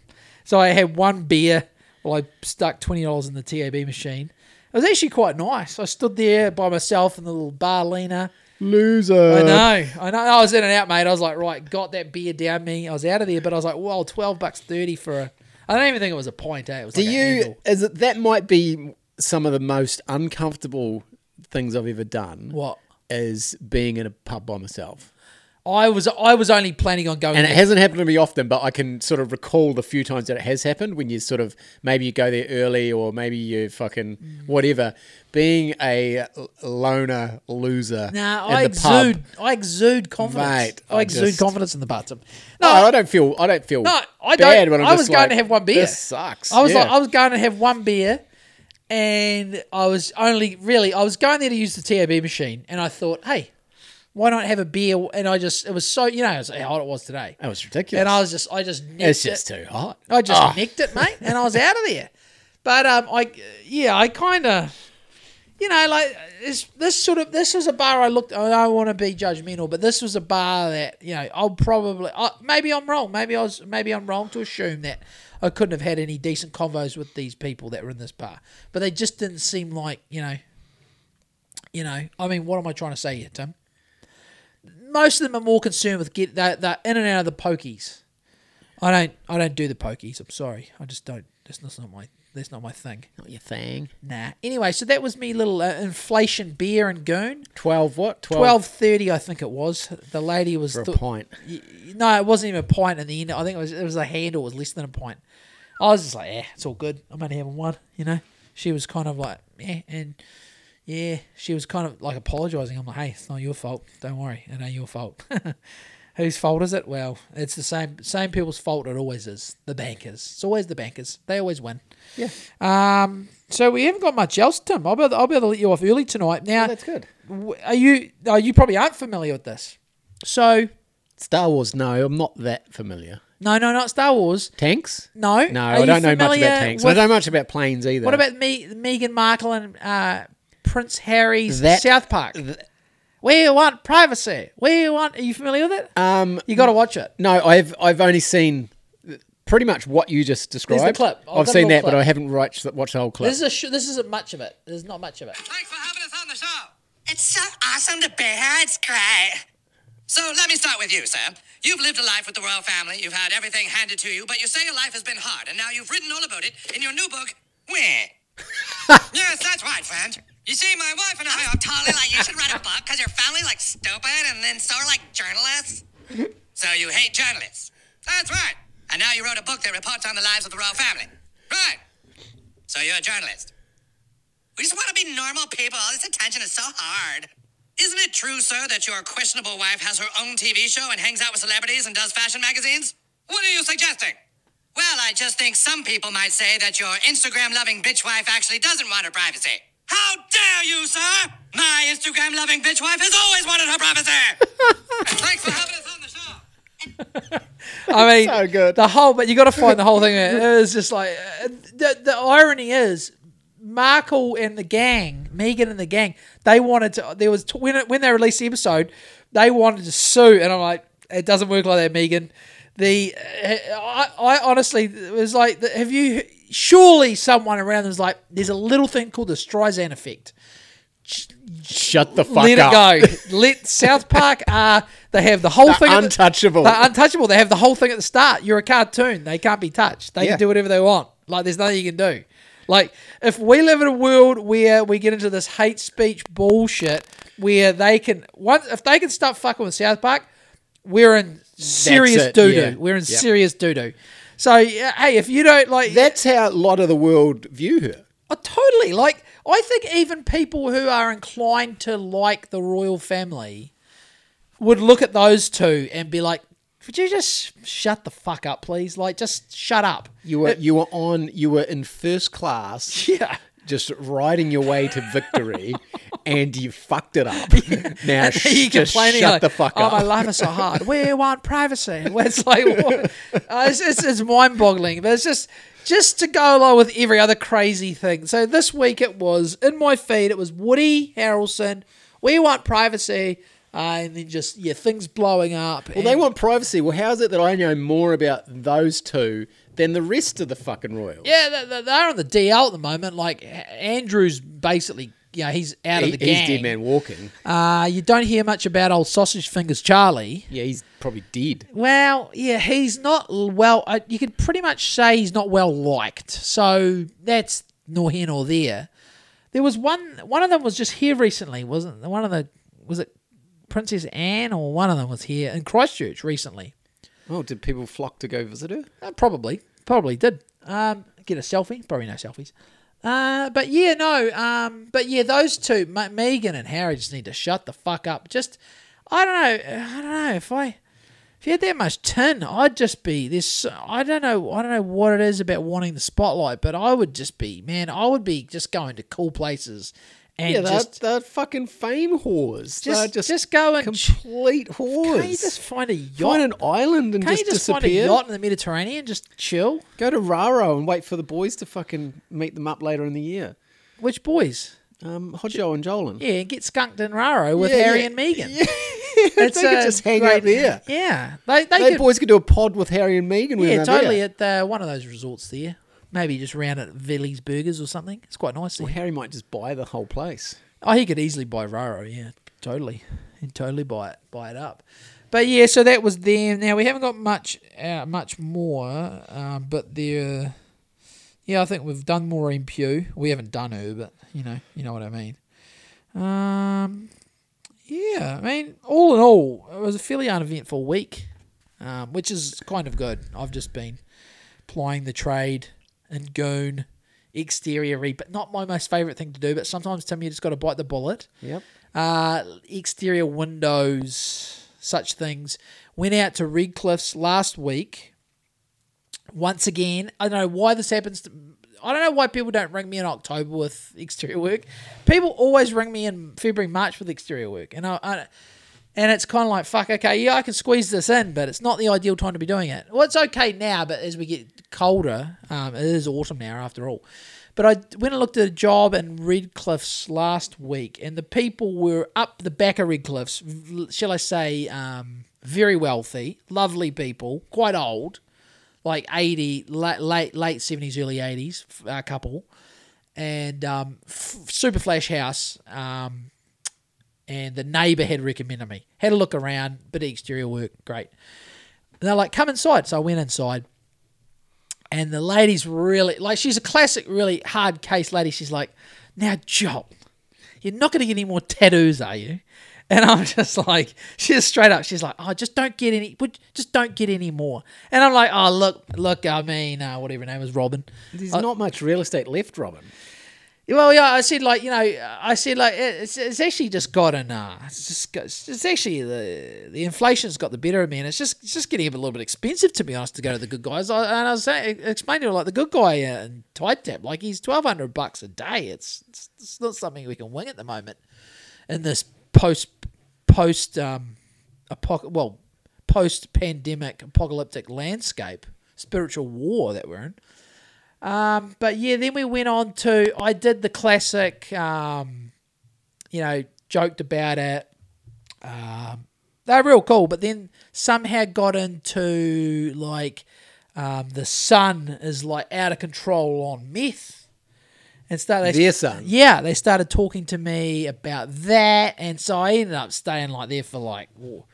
So I had one beer Well, I stuck twenty dollars in the TAB machine. It was actually quite nice. I stood there by myself in the little bar leaner. Loser. I know, I know. I was in and out, mate. I was like, right, got that beer down me. I was out of there, but I was like, well, twelve bucks thirty for a. I don't even think it was a point. Eh? It was Do like a you is it that might be some of the most uncomfortable things I've ever done What? is being in a pub by myself. I was I was only planning on going. And it hasn't happened to me often, but I can sort of recall the few times that it has happened when you sort of maybe you go there early or maybe you fucking Mm. whatever. Being a loner loser. Nah, I the pub, exude. I exude confidence. Mate, I, I exude just- confidence in the bathtub. No, I don't feel. I don't feel. No, I bad don't. when I'm I was going like, to have one beer. This sucks. I was Yeah. like, I was going to have one beer, and I was only really I was going there to use the TAB machine, and I thought, hey, why not have a beer? And I just it was so you know it was how hot it was today, that was ridiculous. and I was just I just nicked it's just it. too hot. I just Oh. nicked it, mate, and I was *laughs* out of there. But um, I yeah, I kind of. You know, like this, this sort of this was a bar I looked. I don't want to be judgmental, but this was a bar that you know I'll probably uh, maybe I'm wrong. Maybe I was maybe I'm wrong to assume that I couldn't have had any decent convos with these people that were in this bar, but they just didn't seem like you know. You know, I mean, what am I trying to say here, Tim? Most of them are more concerned with get that that in and out of the pokies. I don't I don't do the pokies. I'm sorry. I just don't. That's that's not my that's not my thing. Not your thing. Nah. Anyway, so that was me little uh, inflation beer and goon. Twelve what? Twelve thirty, I think it was. The lady was for a th- pint. y- y- no, it wasn't even a pint in the end. I think it was it was a handle. It was less than a pint. I was just like, yeah, it's all good. I'm only having one. You know. She was kind of like, yeah, and yeah, she was kind of like apologising. I'm like, hey, it's not your fault. Don't worry, it ain't your fault. *laughs* Whose fault is it? Well, it's the same same people's fault. It always is. The bankers. It's always the bankers. They always win. Yeah. Um. So we haven't got much else, Tim. I'll be able, I'll be able to let you off early tonight. Now, that's good. are you? Are you probably aren't familiar with this? So Star Wars. No, I'm not that familiar. no, no, not Star Wars. Tanks? No, No, Are I don't know much about tanks. I don't know much about planes either. What about me, Meghan Markle and uh, Prince Harry's That- South Park? we want privacy. We want. Are you familiar with it? Um, You got to watch it. no, I've I've only seen pretty much what you just described. clip. I've I've got a seen little that, but clip. I haven't watched the, watched the whole clip. This is a sh- this isn't much of it. There's not much of it. Thanks for having us on the show. It's so awesome to be here. It's great. So let me start with you, sir. You've lived a life with the royal family. You've had everything handed to you, but you say your life has been hard, and now you've written all about it in your new book, Where? *laughs* yes, that's right, friend. You see, my wife and I are totally like you should write a book because your family like stupid, and then so are like journalists. so you hate journalists. That's right. And now you wrote a book that reports on the lives of the royal family. Right. So you're a journalist. We just want to be normal people. All this attention is so hard. Isn't it true, sir, that your questionable wife has her own TV show and hangs out with celebrities and does fashion magazines? What are you suggesting? Well, I just think some people might say that your Instagram loving bitch wife actually doesn't want her privacy. How dare you, sir? My Instagram loving bitch wife has always wanted her privacy. *laughs* and thanks for having us on the show. *laughs* I mean, So good. The whole, but you got to find the whole thing. It was just like uh, the the irony is, Markle and the gang, Meghan and the gang, they wanted to. There was when it, when they released the episode, they wanted to sue, and I'm like, it doesn't work like that, Meghan. The uh, I, I honestly it was like, have you? Surely someone around them was like, there's a little thing called the Streisand effect. Shut the fuck Let up. it go. *laughs* Let South Park. Uh, they have the whole They're thing. at the- untouchable. they're untouchable. They have the whole thing at the start. You're a cartoon. They can't be touched. They Yeah. can do whatever they want. Like there's nothing you can do. Like if we live in a world where we get into this hate speech bullshit, where they can once if they can stop fucking with South Park, we're in serious doo doo. yeah. We're in Yeah. serious doo doo. So yeah, hey, if you don't like That's how a lot of the world view her. Oh, totally. Like, I think even people who are inclined to like the royal family would look at those two and be like, "Would you just shut the fuck up, please? Like, just shut up." You were uh, you were on you were in first class. *laughs* Yeah. Just riding your way to victory, *laughs* and you fucked it up. *laughs* Now *laughs* sh- just complaining shut like, the fuck oh, up. my life is so hard. we want privacy. It's like, what? Uh, it's, it's, it's mind-boggling. But it's just just to go along with every other crazy thing. So this week it was in my feed. It was Woody Harrelson. We want privacy, uh, and then just yeah, things blowing up. Well, they want privacy. Well, how is it that I know more about those two than the rest of the fucking royals? Yeah, they- they- they're on the DL at the moment. Like Andrew's basically, you know, he's out of the game. he's gang. dead man walking. Uh, you don't hear much about old sausage fingers Charlie. Yeah, he's probably dead. Well, yeah, he's not well. Uh, you could pretty much say he's not well liked. So that's nor here nor there. There was one. One of them was just here recently, wasn't? One of the was it Princess Anne or one of them was here in Christchurch recently. Oh, did people flock to go visit her? Uh, probably, probably did. Um, get a selfie. Probably no selfies. Uh, but yeah, no. Um, but yeah, those two, Ma- Meghan and Harry, just need to shut the fuck up. Just, I don't know. I don't know if I, if you had that much tin, I'd just be this. I don't know. I don't know what it is about wanting the spotlight, but I would just be, man. I would be just going to cool places and yeah, just. they're fucking fame whores. Just, just, just go and complete whores. Can't you just find a yacht? Find an island and Can't just, you just find a yacht in the Mediterranean? Just chill. Go to Raro and wait for the boys to fucking meet them up later in the year. Which boys? Um, Hodjo and Jolin. Yeah, and get skunked in Raro with Yeah, Harry yeah. and Meghan. *laughs* Yeah, It's they could just hang great- out there. Yeah, they they, They could, boys could do a pod with Harry and Meghan. yeah totally at uh, one of those resorts there. Maybe just round at Villy's Burgers or something. It's quite nice there. Well, Harry might just buy the whole place. Oh, he could easily buy Raro. Yeah, totally. He'd totally buy it, buy it up. But yeah, so that was them. Now we haven't got much, uh, much more. Um, but there, yeah, I think we've done Maureen Pugh. We haven't done her, but you know, you know what I mean. Um, yeah, I mean, all in all, it was a fairly uneventful week, um, which is kind of good. I've just been plying the trade and goon exterior re, but not my most favourite thing to do. But sometimes, Tim, you just got to bite the bullet. Yep. Uh, exterior windows, such things. Went out to Redcliffs last week. Once again, I don't know why this happens. To, I don't know why people don't ring me in October with exterior work. People always ring me in February, March with exterior work, and I, I and it's kind of like fuck. Okay, yeah, I can squeeze this in, but it's not the ideal time to be doing it. Well, it's okay now, but as we get colder, um, it is autumn now after all. But I went and looked at a job in Redcliffs last week, and the people were up the back of Redcliffs. Shall I say, um, very wealthy, lovely people, quite old, like eighty, late late late seventies, early eighties, a couple, and um, f- super flash house. Um, and the neighbour had recommended me. Had a look around, bit of exterior work, great. And they're like, come inside. So I went inside. And the lady's really, like, she's a classic, really hard case lady. She's like, now, Joel, you're not going to get any more tattoos, are you? And I'm *laughs* just like, she's straight up. She's like, oh, just don't get any, just don't get any more. And I'm like, oh, look, look, I mean, uh, whatever her name is, Robin. There's not much real estate left, Robin. Well, yeah, I said like you know, I said like it's, it's actually just gotten uh, it's just it's actually the the inflation's got the better of me, and it's just it's just getting a little bit expensive to be honest to go to the good guys. I, and I was saying, explaining to like the good guy uh, in Tide Tap, like he's twelve hundred bucks a day. It's, it's it's not something we can wing at the moment in this post post um well post pandemic apocalyptic landscape spiritual war that we're in. Um, but yeah, then we went on to I did the classic, um, you know, joked about it. Um, they're real cool, but then somehow got into like um, the sun is like out of control on meth. And started Their son? yeah, they started talking to me about that, and so I ended up staying like there for like, oh,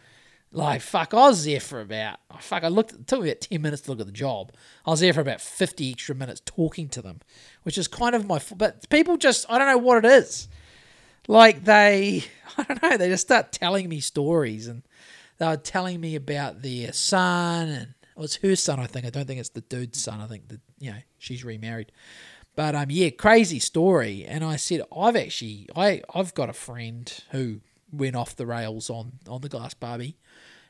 like fuck, I was there for about oh, fuck. I looked. It took me about ten minutes to look at the job. I was there for about fifty extra minutes talking to them, which is kind of my. But people just, I don't know what it is. Like they, *laughs* I don't know. They just start telling me stories, and they were telling me about their son, and it was her son. I think. I don't think it's the dude's son. I think that you know she's remarried. But um, yeah, crazy story. And I said, I've actually, I, I've got a friend who went off the rails on on the glass Barbie,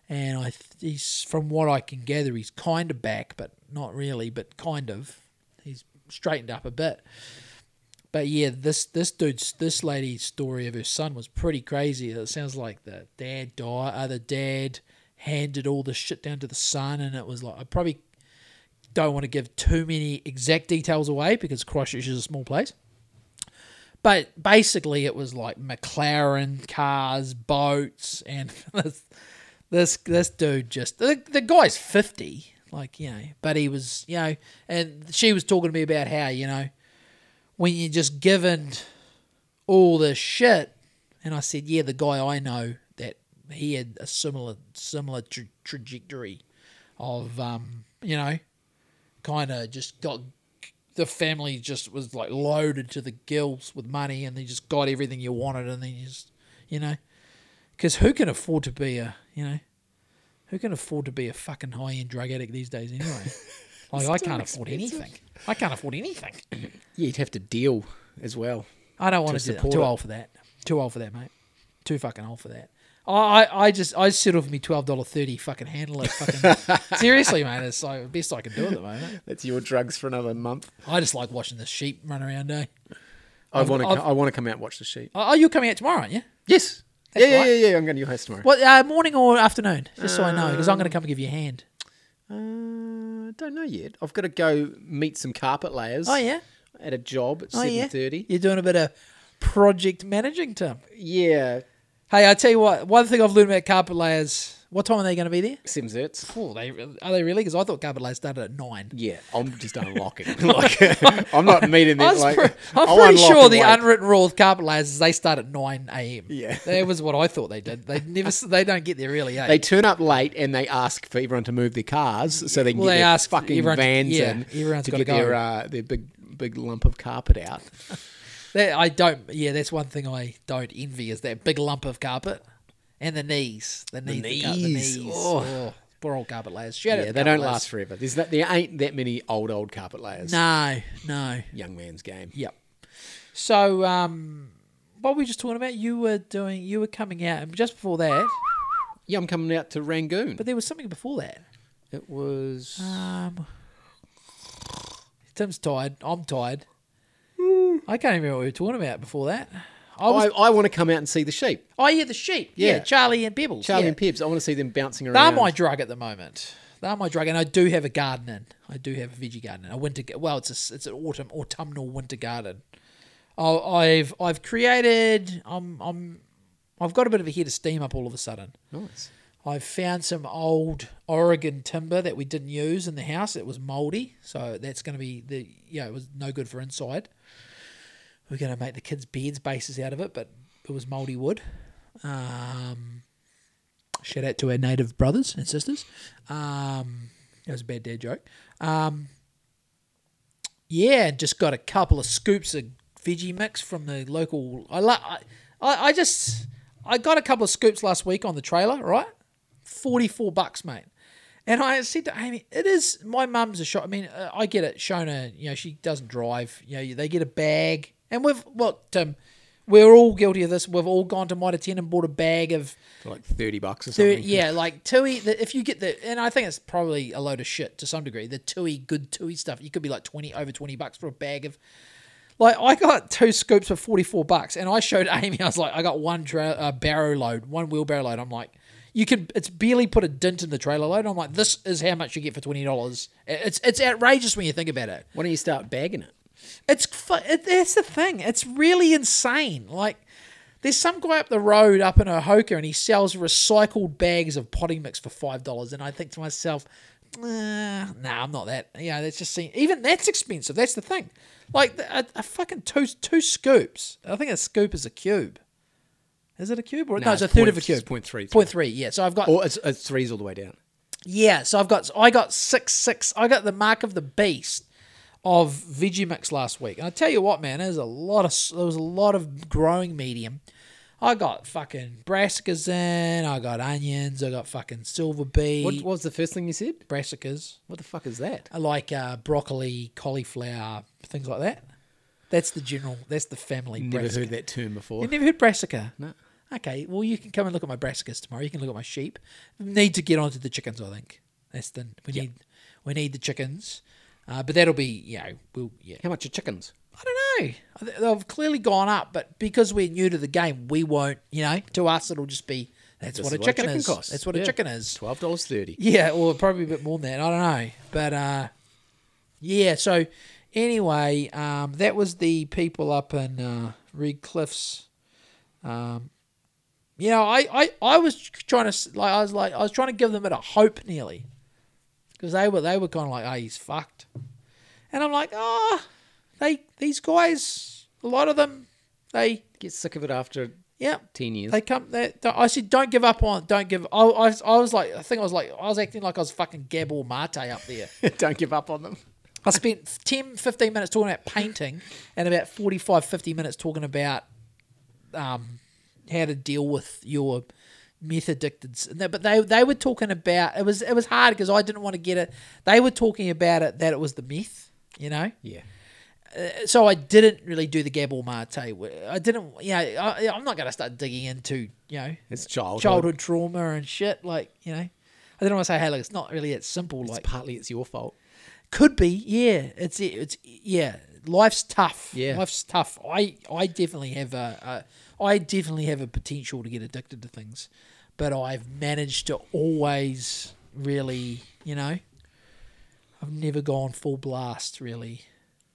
and I, he's from what I can gather, he's kind of back, but not really, but kind of. He's straightened up a bit. But yeah, this this dude's this lady's story of her son was pretty crazy. It sounds like the dad died, uh, the dad handed all the shit down to the son, and it was like I probably don't want to give too many exact details away because Christchurch is a small place. But basically, it was like McLaren cars, boats, and *laughs* this this this dude just the, the guy's fifty, like you know, but he was you know, and she was talking to me about how you know when you're just given all this shit, and I said, yeah, the guy I know that he had a similar similar tra- trajectory of um, you know, kind of just got the family just was like loaded to the gills with money, and they just got everything you wanted, and then you just you know Because who can afford to be a, you know, who can afford to be a fucking high end drug addict these days anyway? *laughs* like, I can't afford anything. I can't afford anything. Yeah, you'd have to deal as well. I don't want To to do that. I'm support too it. old for that. Too old for that, mate. Too fucking old for that. I, I, I just I settle for me twelve dollar thirty fucking handle it fucking *laughs* seriously, man. It's like the best I can do at the moment. That's your drugs for another month. I just like watching the sheep run around. Eh? I want to. I've- want to come out and watch the sheep. Oh, you're coming out tomorrow, aren't you? Yes. That's yeah, yeah, right. yeah, yeah. I'm going to your house tomorrow. What uh, morning or afternoon? Just so I know, because I'm going to come and give you a hand. Uh, don't know yet. I've got to go meet some carpet layers. Oh yeah. At a job at Oh seven yeah. thirty. You're doing a bit of project managing, Tim. Yeah. Hey, I tell you what. One thing I've learned about carpet layers. What time are they going to be there? Seven thirty. Oh, they are they really? Because I thought carpet layers started at nine. Yeah, I'm just unlocking. *laughs* like, I'm not meeting them. Like, pre- I'm I'll pretty sure the wait. unwritten rule of carpet layers is they start at nine a.m. Yeah. *laughs* that was what I thought they did. They never, they don't get there really. Eh? They turn up late and they ask for everyone to move their cars so they can Well, get they their ask fucking everyone to- vans yeah, in everyone's to get their uh, their big big lump of carpet out. *laughs* That- I don't. Yeah, that's one thing I don't envy is that big lump of carpet and the knees. The knees. The, car- the knees. knees. Oh. Oh, poor old carpet layers. Shout yeah, they don't layers. last forever. There's that, there ain't that many old old carpet layers. No, no. young man's game. Yep. So, um, what were we just talking about? You were doing. You were coming out, and just before that, Yeah, I'm coming out to Rangoon. but there was something before that. it was Um, Tim's tired. I'm tired. I can't even remember what we were talking about before that. I was, I, I want to come out and see the sheep. oh yeah, the sheep. Yeah, Yeah. Charlie and Pebbles. Charlie yeah. and Pibbs. I want to see them bouncing around. They're around. my drug at the moment. They're my drug, and I do have a garden in. I do have a veggie garden, in. a winter. ga- Well, it's a, it's an autumn autumnal winter garden. Oh, I've I've created. I'm I'm I've got a bit of a head of steam up all of a sudden. nice. I've found some old Oregon timber that we didn't use in the house. It was mouldy, so that's going to be the yeah. It was no good for inside. We're going to make the kids' beds bases out of it, but it was mouldy wood. Um, shout out to our native brothers and sisters. Um, that was a bad dad joke. Um, yeah, just got a couple of scoops of veggie mix from the local. I. I, I I just I got a couple of scoops last week on the trailer. Right, forty four bucks, mate. And I said to Amy, "It is my mum's a shop. I mean, uh, I get it. Shona, you know, she doesn't drive. You know, they get a bag, and we've what um, we're all guilty of this. We've all gone to Mitre Ten and bought a bag of For like thirty bucks or Thir- something. yeah, *laughs* like Tui. The, if you get the, and I think it's probably a load of shit to some degree. The Tui, good Tui stuff, you could be like twenty over twenty bucks for a bag of. Like I got two scoops for forty four bucks, and I showed *laughs* Amy. I was like, I got one tra- uh, barrow load, one wheelbarrow load. I'm like, you can. It's barely put a dent in the trailer load. I'm like, this is how much you get for twenty dollars. It's it's outrageous when you think about it. Why don't you start bagging it? It's it, that's the thing. It's really insane. Like there's some guy up the road up in Ohoka and he sells recycled bags of potting mix for five dollars, and I think to myself, nah, nah, I'm not that. Yeah, that's just seem, even that's expensive. That's the thing. Like a, a fucking two two scoops. I think a scoop is a cube. Is it a cube or no? No, it's a third point- of a cube. point three. Point three. Yeah. So I've got Or it's, it's threes all the way down. yeah, so I've got I got six six. I got the mark of the beast of veggie mix last week. And I tell you what, man, there's a lot of there was a lot of growing medium. I got fucking brassicas in. I got onions. I got fucking silver bee. What was the first thing you said? brassicas? What the fuck is that? I like uh, broccoli, cauliflower, things like that. That's the general. That's the family. Never brassica. heard that term before. You've never heard brassica? No. Okay, well you can come and look at my brassicas tomorrow. You can look at my sheep. Need to get onto the chickens. I think that's the we need. We need the chickens, uh, but that'll be you know we'll yeah. How much are chickens? I don't know. They've clearly gone up, but because we're new to the game, we won't. You know, to us it'll just be that's what a is chicken, is. costs. That's what Yeah. a chicken is. Twelve dollars thirty. Yeah, or probably a bit more than that. I don't know. But uh, yeah, so anyway, um, that was the people up in uh, Redcliffs. Um, you know, I, I, I was trying to like I was like I was trying to give them it a bit of hope nearly because they were they were kind of like, oh, he's fucked, and I'm like, oh, they these guys, a lot of them, they Get sick of it after yeah, ten years. they come. They, I said, don't give up on. Don't give. I, I, was- I was like, I think I was like, I was acting like I was fucking Gabor Mate up there. *laughs* Don't give up on them. I spent 10, 15 minutes talking about painting and about 45, 50 minutes talking about um, how to deal with your meth addicted. But they they were talking about it was it was hard because I didn't want to get it. They were talking about it that it was the meth, you know. Yeah. Uh, so I didn't really do the Gabor Mate. I didn't, you know, I, I'm not going to start digging into, you know, It's childhood. childhood trauma and shit. Like, you know, I didn't want to say, hey, look, it's not really that simple. It's like, partly it's your fault. could be, yeah. It's it's yeah. Life's tough. Yeah. life's tough. I I definitely have a, a I definitely have a potential to get addicted to things, but I've managed to always really, you know, I've never gone full blast really.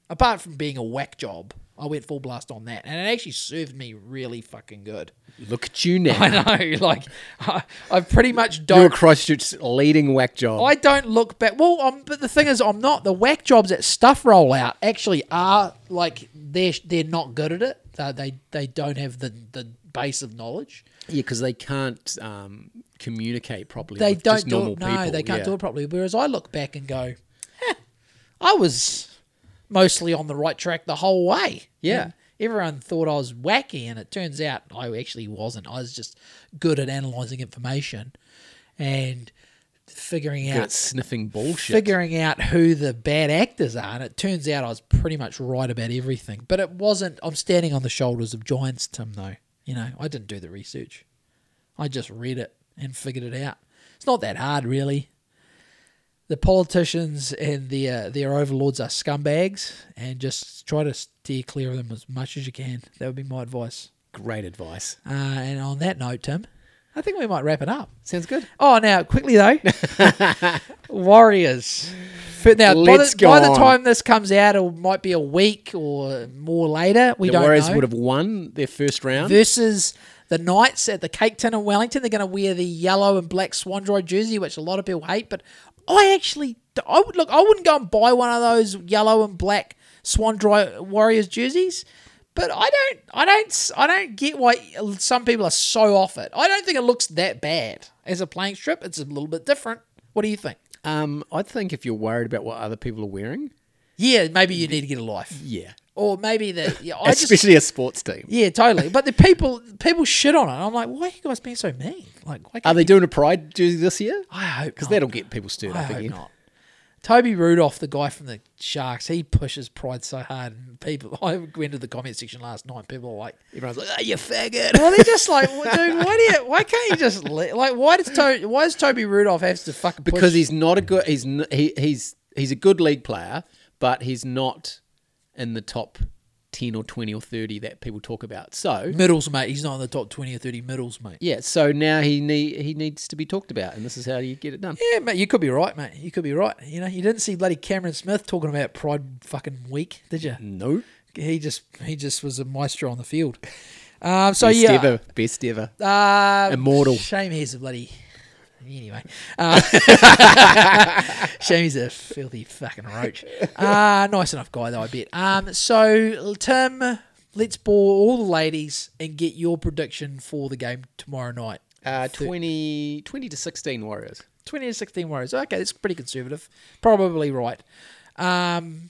Apart from being a whack job, I went full blast on that, and it actually served me really fucking good. Look at you now. *laughs* I know, *laughs* like I, I pretty much You're don't. Christchurch's leading whack job. I don't look back. Well, um, but the thing is, I'm not. The whack jobs that stuff roll out actually are like they're they're not good at it. Uh, they they don't have the the base of knowledge. yeah, because they can't um, communicate properly. They with don't do normal it. No, people. they can't yeah. do it properly. Whereas I look back and go, "Heh, I was mostly on the right track the whole way. Yeah. And everyone thought I was wacky, and it turns out I actually wasn't. I was just good at analyzing information and figuring Good out sniffing bullshit. figuring out who the bad actors are, and it turns out I was pretty much right about everything. But it wasn't. I'm standing on the shoulders of giants, Tim. Though you know, I didn't do the research. I just read it and figured it out. It's not that hard, really. The politicians and their their overlords are scumbags, and just try to steer clear of them as much as you can. That would be my advice. Great advice. Uh, and on that note, Tim, I think we might wrap it up. Sounds good. Oh, now quickly though, *laughs* Warriors. For- Now, by Let's the, go by the on. time this comes out, it might be a week or more later. We the don't Warriors know. would have won their first round. versus the Knights at the Cake Tin in Wellington. They're going to wear the yellow and black Swanndri jersey, which a lot of people hate. But I actually, I would look. I wouldn't go and buy one of those yellow and black Swanndri Warriors jerseys. But I don't, I don't, I don't get why some people are so off it. I don't think it looks that bad as a playing strip. It's a little bit different. What do you think? Um, I think if you're worried about what other people are wearing, Yeah, maybe you need to get a life, yeah, or maybe the *laughs* yeah, I just especially a sports team. yeah, totally. But the people people shit on it. I'm like, why are you guys being so mean? Like, why Are they you- doing a pride jersey this year? I hope Because that'll get people stirred I up hope again. not. Toby Rudolf, the guy from the Sharks, he pushes pride so hard. And people, *laughs* I went to the comment section last night. People are like, Everyone's like, "Oh, you faggot." well, they're just like, *laughs* well, dude, why do you, why can't you just let, like, why does to, why does Toby Rudolf have to fucking push? because he's not a good. He's he, he's he's a good league player, but he's not in the top ten or twenty or thirty that people talk about. So middles, mate. He's not in the top twenty or thirty middles, mate. yeah, so now he need he needs to be talked about, and this is how you get it done. Yeah, mate, you could be right, mate. You could be right. You know, you didn't see bloody Cameron Smith talking about Pride fucking week, did you? No, He just he just was a maestro on the field. Um, so best yeah, ever, best ever. Uh, Immortal. Shame he's a bloody. *laughs* Anyway, uh, *laughs* shame a filthy fucking roach. Uh, nice enough guy though, I bet. Um, so Tim, let's bore all the ladies and get your prediction for the game tomorrow night. Uh, 20, 20 to sixteen Warriors. Twenty to sixteen Warriors. Okay, that's pretty conservative. Probably right. Um,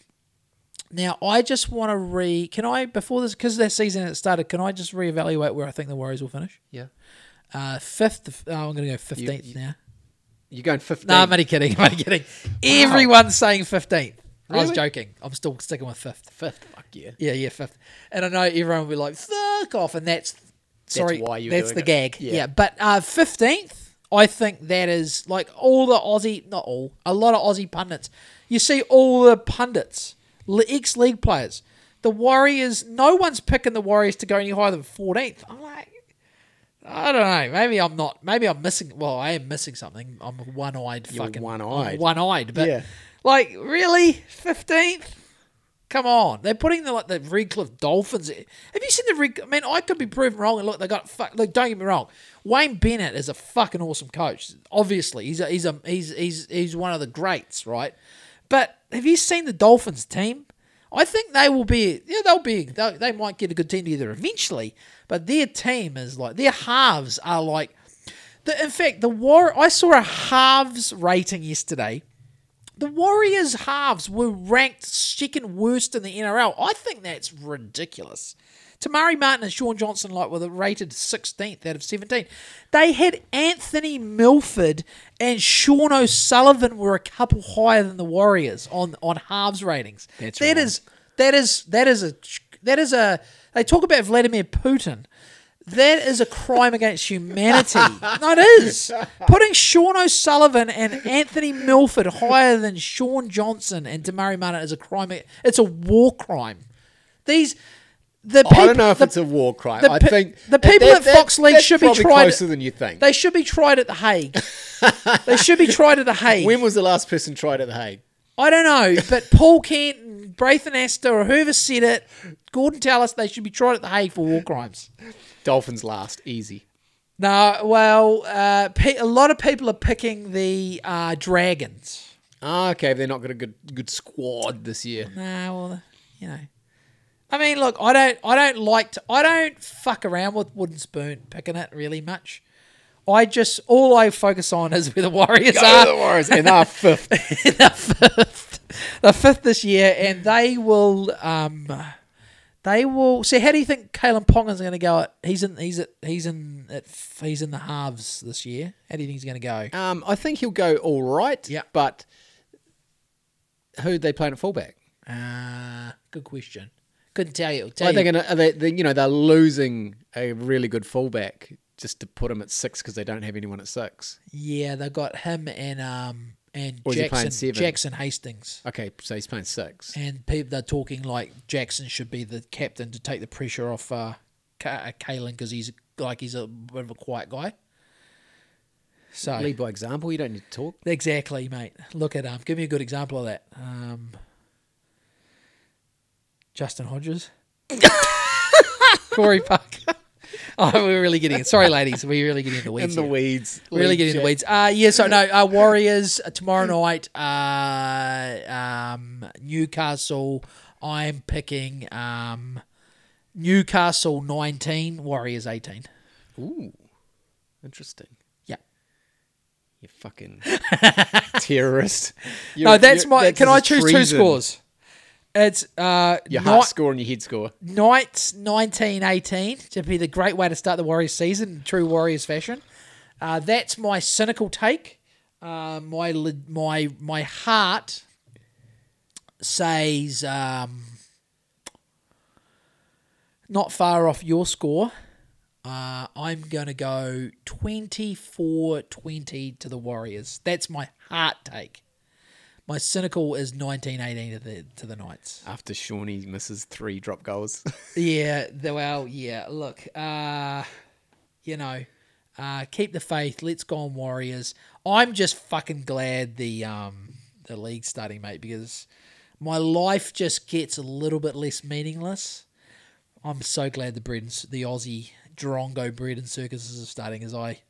now I just want to re. Can I before this because that season it started? Can I just reevaluate where I think the Warriors will finish? Yeah, Uh, fifth. Oh, I'm going to go fifteenth you- now. you're going fifteenth. No, I'm only kidding. I'm only kidding. Everyone's saying 15th. I was joking. I'm still sticking with fifth. fifth. Fuck yeah. Yeah, yeah, fifth. And I know everyone will be like, fuck off. And that's, sorry, That's why you're that's the it. gag. Yeah. Yeah. But uh, 15th, I think that is like all the Aussie, not all, a lot of Aussie pundits. You see all the pundits, ex league players. The Warriors, no one's picking the Warriors to go any higher than 14th. I'm like, I don't know. Maybe I'm not. Maybe I'm missing. Well, I am missing something. I'm one-eyed. You're fucking one-eyed. One-eyed. But Yeah. like, really, fifteenth? Come on, they're putting the like the Redcliffe Dolphins. Have you seen the Red? I mean, I could be proven wrong. And look, they got fuck. Look, don't get me wrong. Wayne Bennett is a fucking awesome coach. Obviously, he's a, he's a he's he's he's one of the greats, right? But have you seen the Dolphins team? I think they will be. Yeah, they'll be. They, they might get a good team together eventually. But their team is like their halves are like. The, in fact, the war. I saw a halves rating yesterday. The Warriors halves were ranked second worst in the NRL. I think that's ridiculous. Te Maire Martin and Shaun Johnson like were rated 16th out of 17. They had Anthony Milford and Sean O'Sullivan were a couple higher than the Warriors on on halves ratings. That's That wrong. is that is that is a that is a they talk about Vladimir Putin. That is a crime against humanity. *laughs* no, it is. Putting Sean O'Sullivan and Anthony Milford higher than Shaun Johnson and Te Maire Martin is a crime. It's a war crime. These the I don't know if the, it's a war crime. the I think the people that- at that- Fox League should be tried closer than you think. They should be tried at the Hague. they should be tried at the *laughs* Hague. when was the last person tried at the Hague? I don't know, but Paul Kent, Braith Anasta, or whoever said it, Gorden Tallis they should be tried at the Hague for war crimes. Dolphins last, easy. No, well, uh, pe- a lot of people are picking the uh, Dragons. Ah, okay, they're not got a good good squad this year. Nah, well, you know. I mean, look, I don't, I don't like to, I don't fuck around with wooden spoon picking it really much. I just all I focus on is where the Warriors Go are. the Warriors, and *laughs* they're fifth. fifth, the fifth this year, and they will, um, they will. So, how do you think Kalyn Ponga's going to go? At he's in, he's at, he's in, at, he's in the halves this year. How do you think he's going to go? Um, I think he'll go all right. Yeah. but who they playing at fullback? Uh, good question. Couldn't tell you. Tell Are they you. Are they, they? You know, they're losing a really good fullback just to put him at six because they don't have anyone at six. Yeah, they got him and um and Or Jackson seven? Jackson Hastings. Okay, so he's playing six. And people they're talking like Jackson should be the captain to take the pressure off uh, Ka- uh, Kalyn because he's like he's a bit of a quiet guy. So Lead by example. You don't need to talk. exactly, mate. Look at um. Give me a good example of that. Um, Justin Hodges, *laughs* Corey Parker. *laughs* Oh, we're really getting it. Sorry, ladies, we're really getting in the weeds. In the here. weeds. Really getting in the weeds. Uh, yeah, so no, uh, Warriors uh, tomorrow night. Uh, um, Newcastle. I'm picking um, Newcastle 19, Warriors 18. Ooh, interesting. Yeah. You fucking *laughs* terrorist. no, You're- that's my. can I choose two scores? It's uh, Your heart score and your head score. Knights 1918 to be the great way to start the Warriors season in true Warriors fashion. Uh, that's my cynical take. Uh, my my my heart says um, not far off your score. Uh, I'm going to go 24 20 to the Warriors. That's my heart take. My cynical is 1918 to the, to the Knights. After Shawnee misses three drop goals. *laughs* Yeah, well, yeah. Look, uh, you know, uh, keep the faith. Let's go on Warriors. I'm just fucking glad the um the league's starting, mate, because my life just gets a little bit less meaningless. I'm so glad the bread and, the Aussie Drongo bread and circuses are starting. As I,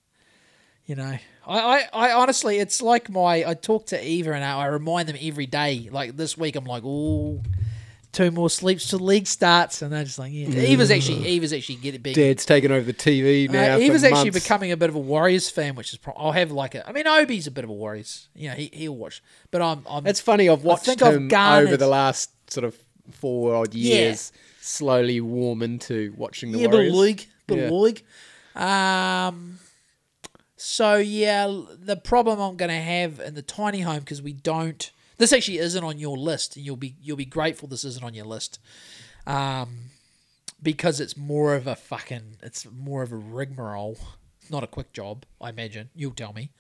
you know, I, I, I honestly, it's like my. I talk to Eva and I remind them every day. Like this week, I'm like, oh, two more sleeps till league starts, and they're just like, yeah. Eva's actually, Eva's actually getting big. Dad's taking over the TV now. Uh, Eva's actually months. becoming a bit of a Warriors fan, which is. Pro- I'll have like a. I mean, Obi's a bit of a Warriors. You know, he he'll watch, but I'm. I'm It's funny. I've watched think I've him garnered- over the last sort of four odd Yeah. years slowly warm into watching the yeah, Warriors. bit of league, bit Yeah. league. Um. So yeah, the problem I'm going to have in the tiny home because we don't. This actually isn't on your list, and you'll be you'll be grateful this isn't on your list, um, because it's more of a fucking it's more of a rigmarole, not a quick job. I imagine you'll tell me.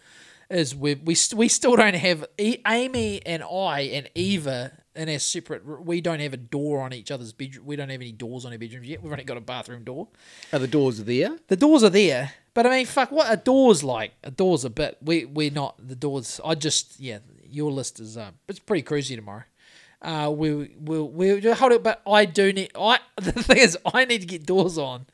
Is we we st- we still don't have e- Amy and I and Eva in our separate. We don't have a door on each other's bedroom. We don't have any doors on our bedrooms yet. We've only got a bathroom door. Are the doors there? The doors are there, but I mean, fuck, what a door's like? A door's a bit. We we're not the doors. I just yeah, your list is uh, it's pretty cruisy tomorrow. Uh, we we'll we'll hold it, but I do need. I *laughs* the thing is, I need to get doors on,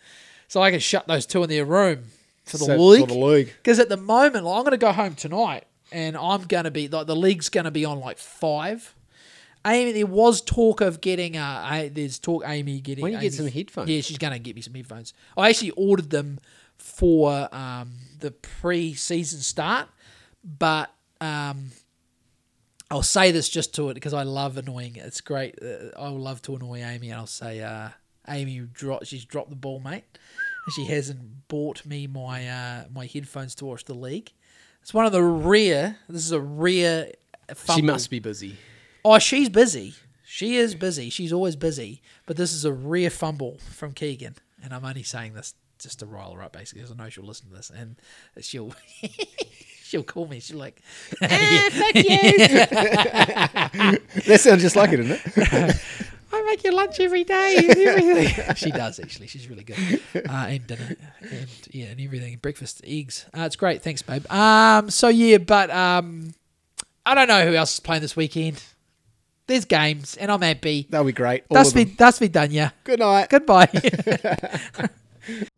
so I can shut those two in their room for the So- league. For the league. Because at the moment, like, I'm going to go home tonight, and I'm going to be like the league's going to be on like five. Amy, there was talk of getting. Uh, I, there's talk Amy getting. Don't you get some headphones? Yeah, she's going to get me some headphones. I actually ordered them for um, the pre-season start, but um, I'll say this just to it because I love annoying. It's great. Uh, I love to annoy Amy, and I'll say, uh, Amy. She's dropped the ball, mate. She hasn't bought me my uh, my headphones to watch the league. It's one of the rare. This is a rare. Fumble. She must be busy. Oh, she's busy. She is busy. She's always busy. But this is a rare fumble from Keegan, and I'm only saying this just to rile her up, basically, because I know she'll listen to this, and she'll *laughs* she'll call me. She'll like, ah, fuck you. *laughs* That sounds just like it, doesn't it? *laughs* I make you lunch every day everything. she does actually. She's really good. Uh, and dinner and yeah, and everything. Breakfast, eggs. Uh, it's great. Thanks, babe. Um, so yeah, but um, I don't know who else is playing this weekend. There's games, and I'm happy. That'll be great. All That's be that's be done. Yeah. Good night. Goodbye. *laughs* *laughs*